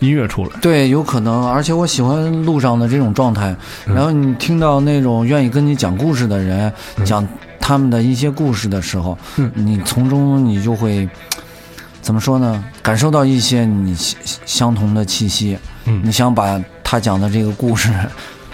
音乐出来。对，有可能，而且我喜欢路上的这种状态。嗯然后你听到那种愿意跟你讲故事的人嗯讲他们的一些故事的时候，嗯你从中你就会怎么说呢？感受到一些你相相同的气息。嗯你想把他讲的这个故事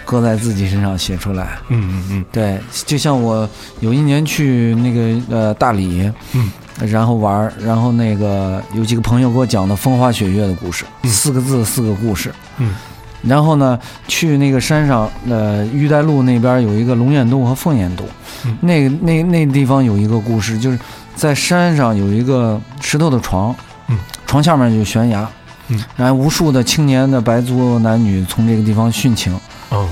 搁在自己身上写出来。嗯嗯嗯对，就像我有一年去那个呃大理，嗯，然后玩，然后那个有几个朋友给我讲的风花雪月的故事，四个字四个故事，嗯，然后呢去那个山上，呃玉带路那边有一个龙眼洞和凤眼洞，嗯。那那那地方有一个故事，就是在山上有一个石头的床，嗯，床下面有悬崖，嗯，然后无数的青年的白族男女从这个地方殉情。哦。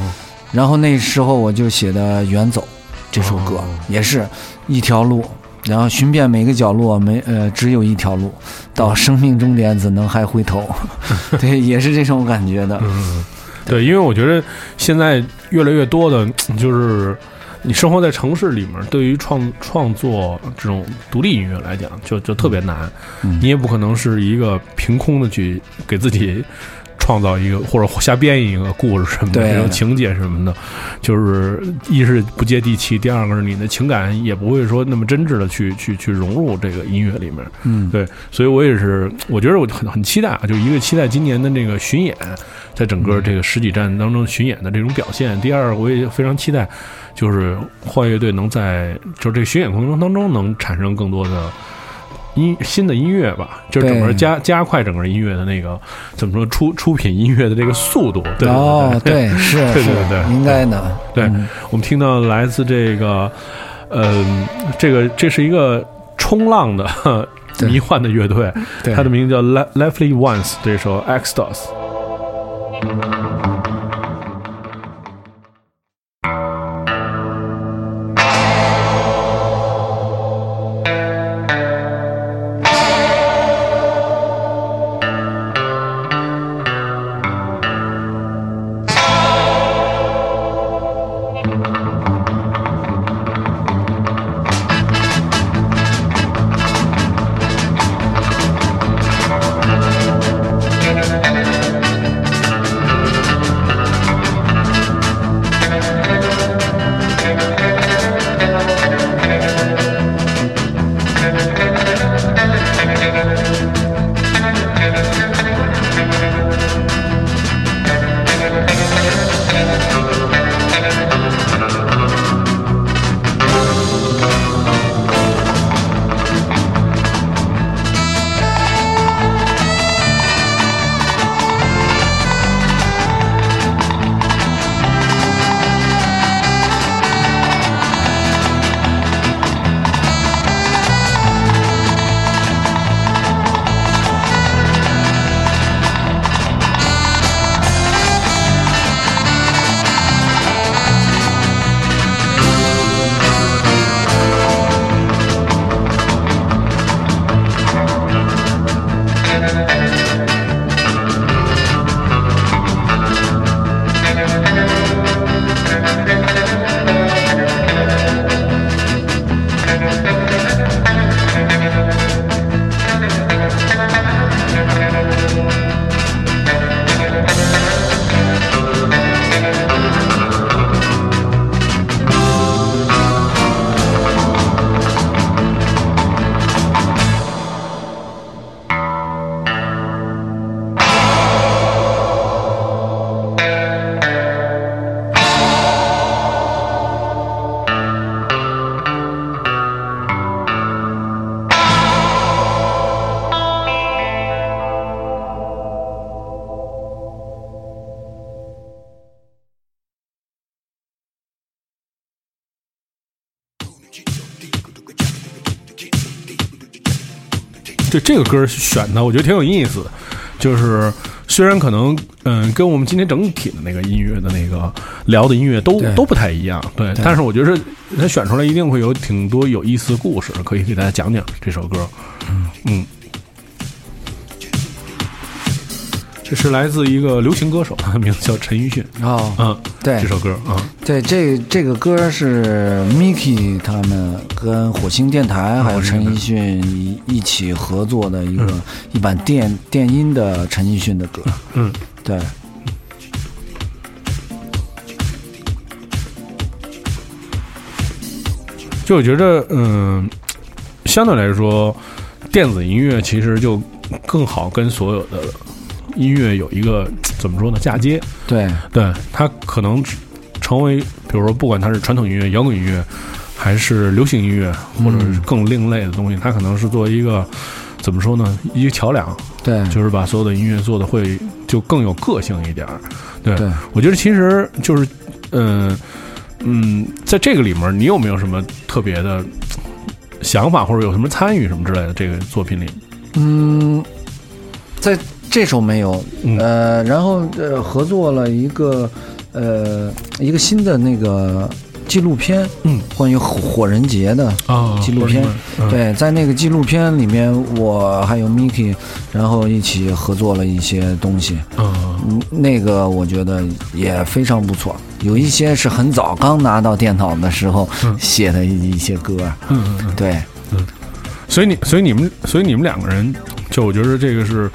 然后那时候我就写的《远走》这首歌，哦。也是一条路，然后寻遍每个角落，没呃只有一条路，到生命终点怎能还回头？对，也是这种感觉的。嗯，对，因为我觉得现在越来越多的，就是你生活在城市里面，对于创创作这种独立音乐来讲，就就特别难。嗯你也不可能是一个凭空的去给自己创造一个或者瞎编一个故事什么的对这种情节什么的，就是一是不接地气，第二个是你的情感也不会说那么真挚的去去去融入这个音乐里面。嗯，对，所以我也是，我觉得我很很期待啊，就一个期待今年的这个巡演，在整个这个十几站当中巡演的这种表现。第二，我也非常期待，就是幻乐队能在就是这个巡演过程当中能产生更多的。音新的音乐吧，就是整个加加快整个音乐的那个怎么说出出品音乐的这个速度，对对对哦，对，是对对应该的，对嗯我们听到来自这个，嗯、这个这是一个冲浪的迷幻的乐队，对它的名字叫 Lively Ones，这首 Extos。这这个歌选的，我觉得挺有意思的。就是虽然可能嗯，跟我们今天整体的那个音乐的那个聊的音乐都都不太一样，对。对但是我觉得他选出来一定会有挺多有意思的故事，可以给大家讲讲这首歌。嗯，这是来自一个流行歌手，他 的名字叫陈奕迅。哦，嗯，对。这首歌啊，对，这这个歌是 Miki 他们跟火星电台还有陈奕迅一一起合作的一个、一版电电音的陈奕迅的歌。嗯，对，就我觉得，嗯，相对来说，电子音乐其实就更好跟所有的音乐有一个怎么说呢嫁接。对，对，它可能成为，比如说，不管它是传统音乐、摇滚音乐，还是流行音乐，或者是更另类的东西，它可能是作为一个怎么说呢，一个桥梁，对，就是把所有的音乐做的会就更有个性一点儿。对，对我觉得其实就是，嗯嗯，在这个里面，你有没有什么特别的想法，或者有什么参与什么之类的？这个作品里，嗯，在这首没有，嗯。呃，然后呃合作了一个呃一个新的那个纪录片，嗯，关于火火人节的啊纪录片，嗯、对，在那个纪录片里面，我还有 Miki，然后一起合作了一些东西，嗯嗯，那个我觉得也非常不错，有一些是很早刚拿到电脑的时候嗯。写的一一些歌，嗯嗯嗯。对，所以你，所以你们，所以你们两个人，就我觉得这个是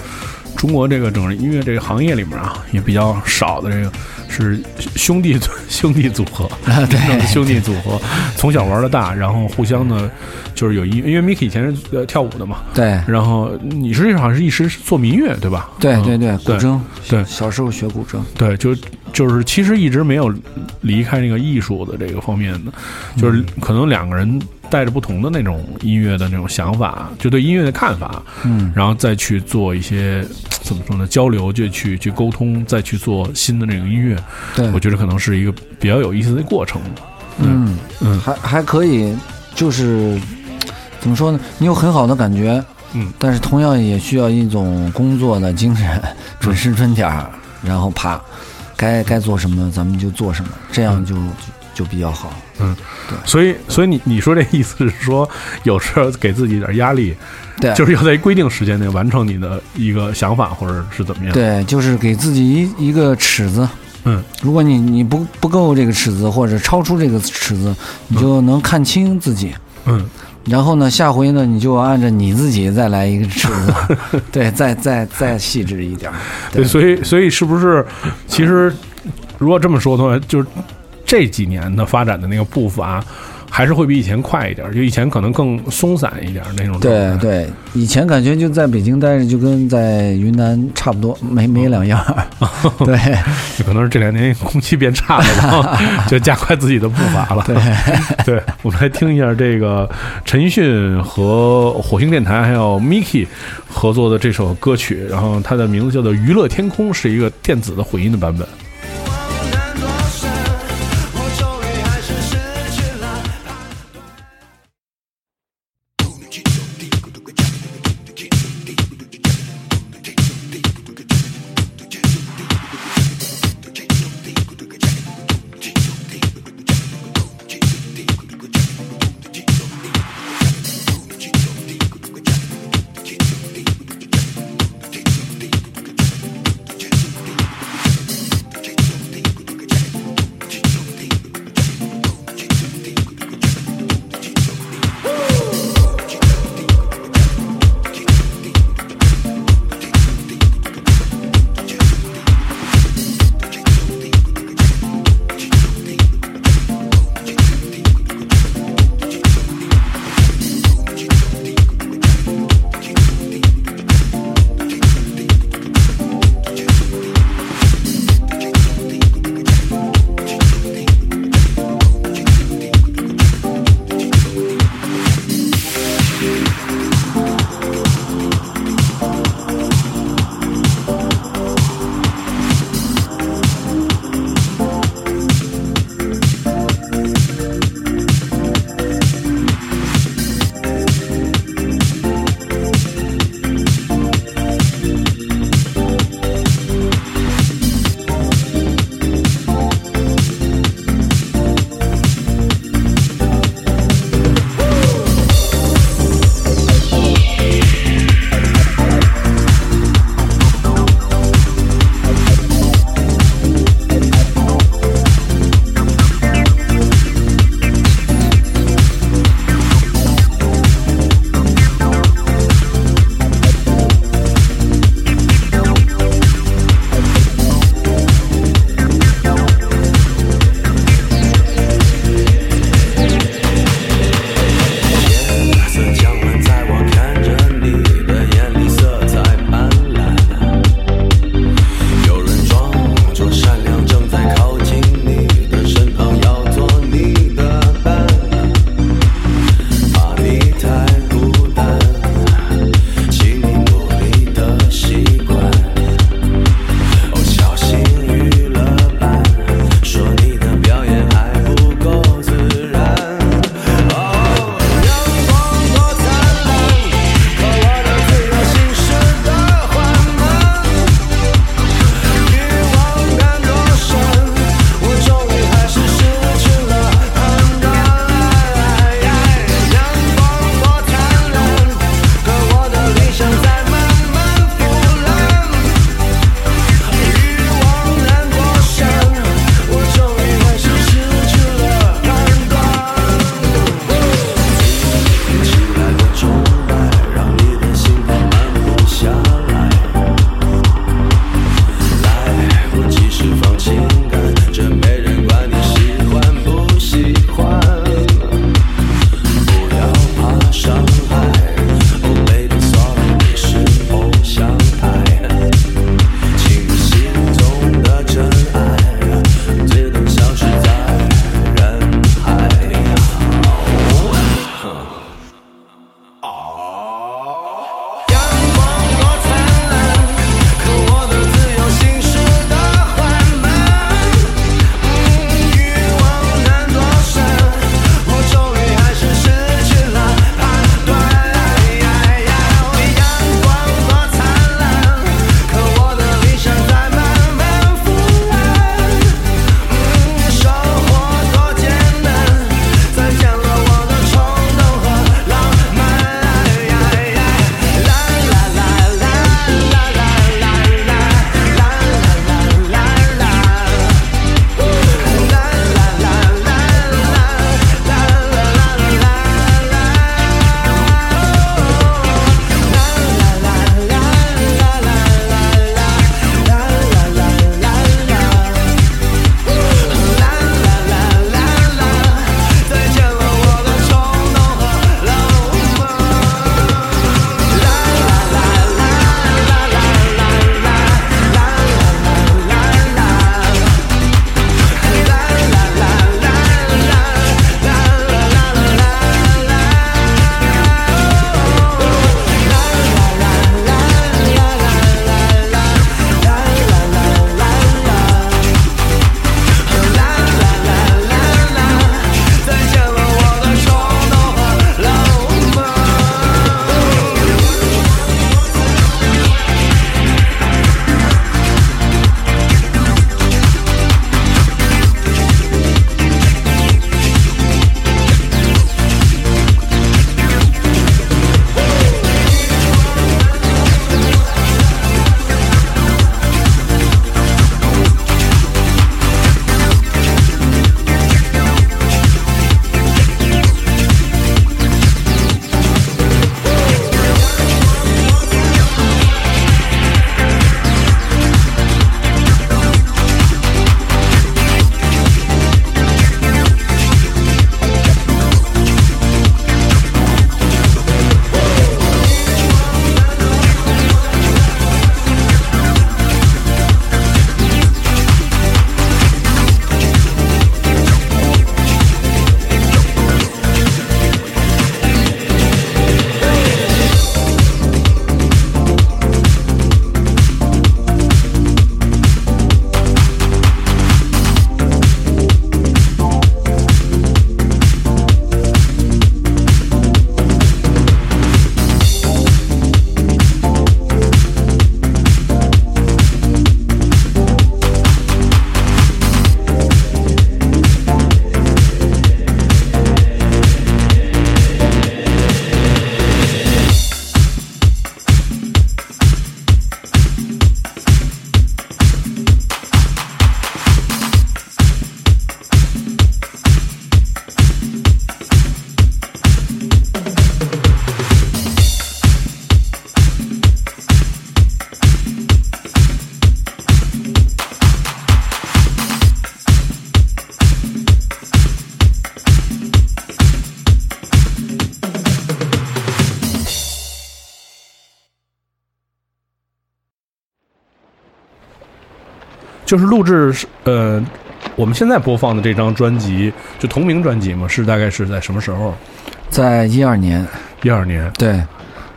中国这个整个音乐这个行业里面啊，也比较少的这个是兄弟兄弟组合，啊对。兄弟组合，从小玩到大，然后互相的，就是有音乐，因为 Miki 以前是呃跳舞的嘛，对。然后你实际上是一直是做民乐对吧？嗯。对对对，古筝，对。小时候学古筝，对，就就是其实一直没有离开那个艺术的这个方面的，就是可能两个人带着不同的那种音乐的那种想法，就对音乐的看法，嗯，然后再去做一些怎么说呢交流，就去去沟通，再去做新的那个音乐，对。我，觉得可能是一个比较有意思的过程。嗯。嗯。还还可以，就是怎么说呢？你有很好的感觉，嗯，但是同样也需要一种工作的精神，准时准点儿，然后啪，该该做什么咱们就做什么，这样就就就比较好。嗯，对所以，所以你你说这意思是说，有时候给自己点压力，对，就是要在规定时间内完成你的一个想法，或者是怎么样？，对，就是给自己一一个尺子。嗯，如果你你不不够这个尺子，或者超出这个尺子，你就能看清自己。嗯，然后呢，下回呢，你就按照你自己再来一个尺子，对，再再再细致一点儿。对，所以所以是不是，其实如果这么说的话，就是这几年的发展的那个步伐，还是会比以前快一点，就以前可能更松散一点那种。对对，以前感觉就在北京待着，就跟在云南差不多，没没两样儿。对就可能是这两年空气变差了，然后 就加快自己的步伐了。对，对，我们来听一下这个陈奕迅和火星电台还有 Miki 合作的这首歌曲，然后它的名字叫做《娱乐天空》，是一个电子的混音的版本。就是录制是呃，我们现在播放的这张专辑就同名专辑嘛，是大概是在什么时候？在一二年，一二年。对，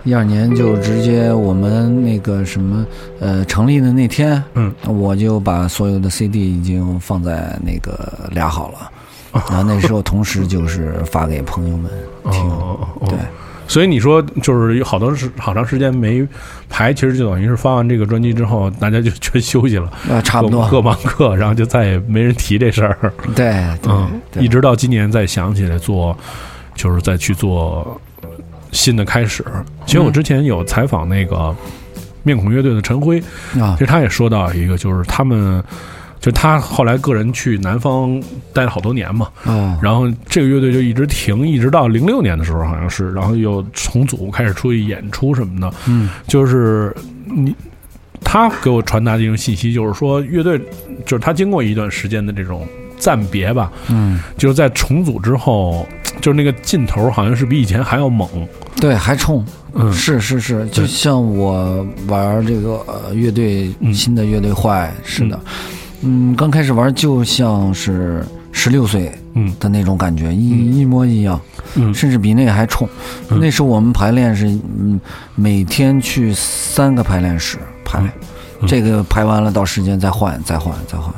一二年就直接我们那个什么呃成立的那天，嗯，我就把所有的 CD 已经放在那个俩好了，然后那时候同时就是发给朋友们听，哦哦哦对。所以你说就是有好多时好长时间没排，其实就等于是发完这个专辑之后，大家就全休息了，啊，差不多各，各忙 各，然后就再也没人提这事儿。对，对嗯，一直到今年再想起来做，就是再去做呃新的开始。其实我之前有采访那个面孔乐队的陈辉，啊其实他也说到一个，就是他们。就他后来个人去南方待了好多年嘛，嗯然后这个乐队就一直停，一直到零六年的时候好像是，然后又重组开始出去演出什么的。嗯，就是你他给我传达的一种信息，就是说乐队就是他经过一段时间的这种暂别吧，嗯，就是在重组之后，就是那个劲头好像是比以前还要猛。对，还冲，嗯。是是是，就像我玩这个呃乐队嗯。新的乐队坏似的，嗯，刚开始玩就像是十六岁嗯。的那种感觉，一一模一样，嗯。甚至比那个还冲。嗯。那时候我们排练是嗯每天去三个排练室排，嗯。这个排完了到时间再换再换再换，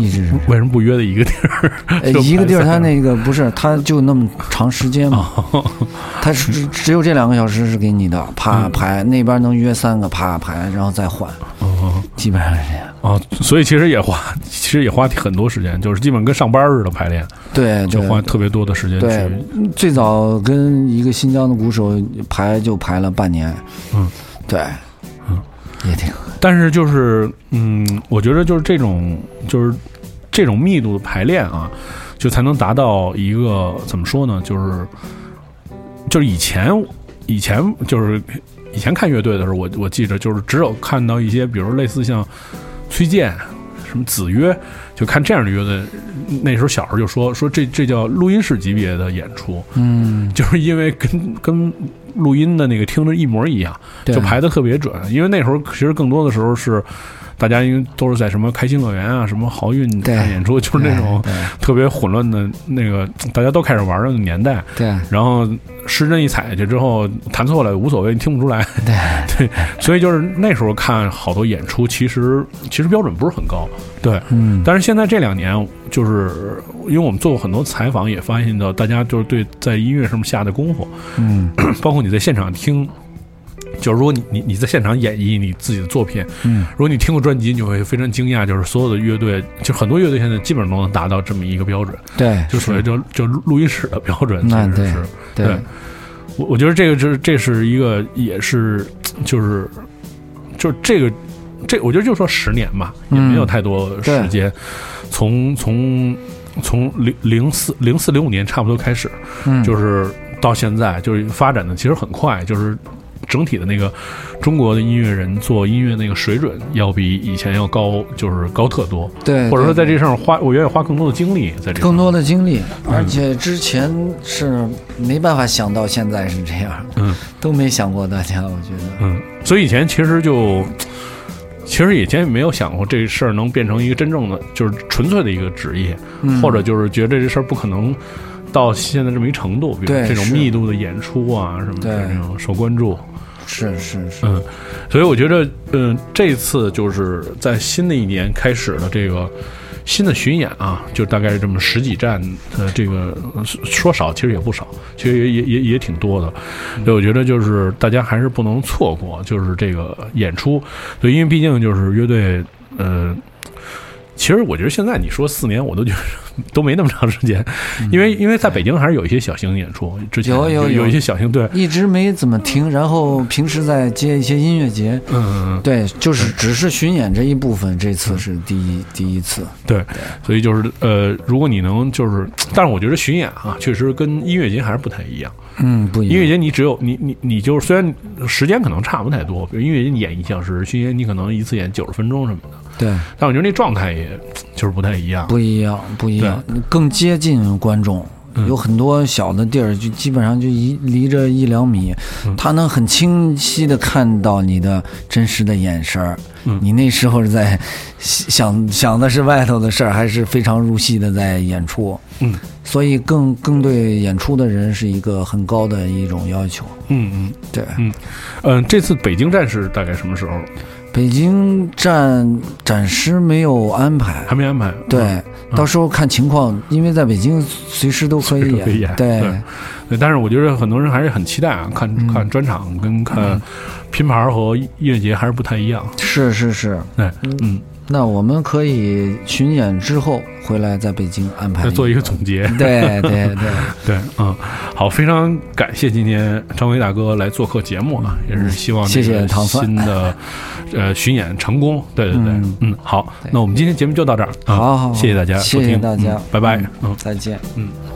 一直是。为什么不约在一个地儿？呃 一个地儿，排散它那个不是，它就那么长时间嘛，哦 它是只只有这两个小时是给你的，啪嗯排那边能约三个，啪排，然后再换，哦基本上是这样。哦，所以其实也花，其实也花很多时间，就是基本跟上班似的排练，对就花特别多的时间对去。，最早跟一个新疆的鼓手排就排了半年，嗯，对，嗯，也挺但是就是，嗯，我觉得就是这种，就是这种密度的排练啊，就才能达到一个怎么说呢？就是，就是以前，以前就是以前看乐队的时候，我我记着就是只有看到一些，比如类似像崔健、什么子曰，就看这样的乐队。那时候小时候就说说这这叫录音室级别的演出，嗯，就是因为跟跟录音的那个听着一模一样。就排的特别准，因为那时候其实更多的时候是大家因为都是在什么开心乐园啊、什么豪运对看演出，就是那种特别混乱的那个，大家都开始玩的年代。对然后失真一踩下去之后，弹错了无所谓，你听不出来。对 对，所以就是那时候看好多演出，其实其实标准不是很高。对，嗯，但是现在这两年，就是因为我们做过很多采访，也发现到大家就是对在音乐上面下的功夫，嗯。包括你在现场听，就是如果你你你在现场演绎你自己的作品，嗯。如果你听过专辑，你会非常惊讶，就是所有的乐队，就很多乐队现在基本上都能达到这么一个标准，对，就所谓就就录音室的标准，那对。对对。我我觉得这个是这是一个也是就是就是这个这我觉得就说十年吧，也嗯没有太多时间，从从从零零四零四零五年差不多开始，嗯就是到现在，就是发展的其实很快，就是整体的那个中国的音乐人做音乐那个水准要比以前要高，就是高特多，对，或者说在这上花，我愿意花更多的精力在这上更多的精力，而且之前是没办法想到现在是这样，嗯都没想过大家，我觉得，嗯，所以以前其实就。其实以前也没有想过这事儿能变成一个真正的，就是纯粹的一个职业，嗯。或者就是觉得这事儿不可能到现在这么一程度，比如这种密度的演出啊什么的，这种受关注。是是是，嗯，所以我觉得，嗯、这次就是在新的一年开始的这个新的巡演啊，就大概是这么十几站，呃，这个呃说少其实也不少，其实也也也也挺多的。所以我觉得就是大家还是不能错过，就是这个演出，对，因为毕竟就是乐队，呃。其实我觉得现在你说四年，我都觉得 都没那么长时间，因为因为在北京还是有一些小型演出，之前有有有有一些小型对，一直没怎么停，然后平时在接一些音乐节，嗯嗯嗯，对，就是只是巡演这一部分，这次是第一第一次，对，所以就是呃，如果你能就是，但是我觉得巡演啊，确实跟音乐节还是不太一样。嗯，不一样，音乐节你只有你你你就是虽然时间可能差不太多，比如音乐节你演一小时，巡演你可能一次演九十分钟什么的，对，但我觉得那状态也就是不太一样。不一样，不一样，更接近观众，有很多小的地儿，就基本上就一离着一两米，他能很清晰的看到你的真实的眼神儿。你那时候是在想想的是外头的事儿，还是非常入戏的在演出？嗯，所以更更对演出的人是一个很高的一种要求。嗯嗯对，嗯，嗯，这次北京站是大概什么时候？北京站暂时没有安排。还，没安排。对，到时候看情况，因为在北京随时都可以 演对。对。对，但是我觉得很多人还是很期待啊，看嗯。看专场跟看拼盘和音乐节还是不太一样。是是是。对，嗯，那我们可以巡演之后回来在北京安排做一个总结。对 对对，对，嗯，好，非常感谢今天张伟大哥来做客节目啊，也是希望谢谢这个糖蒜新的 呃巡演成功。对对对，嗯嗯，好，那我们今天节目就到这儿。啊好好好谢谢大家谢谢，大家嗯拜拜。嗯。再见。Thank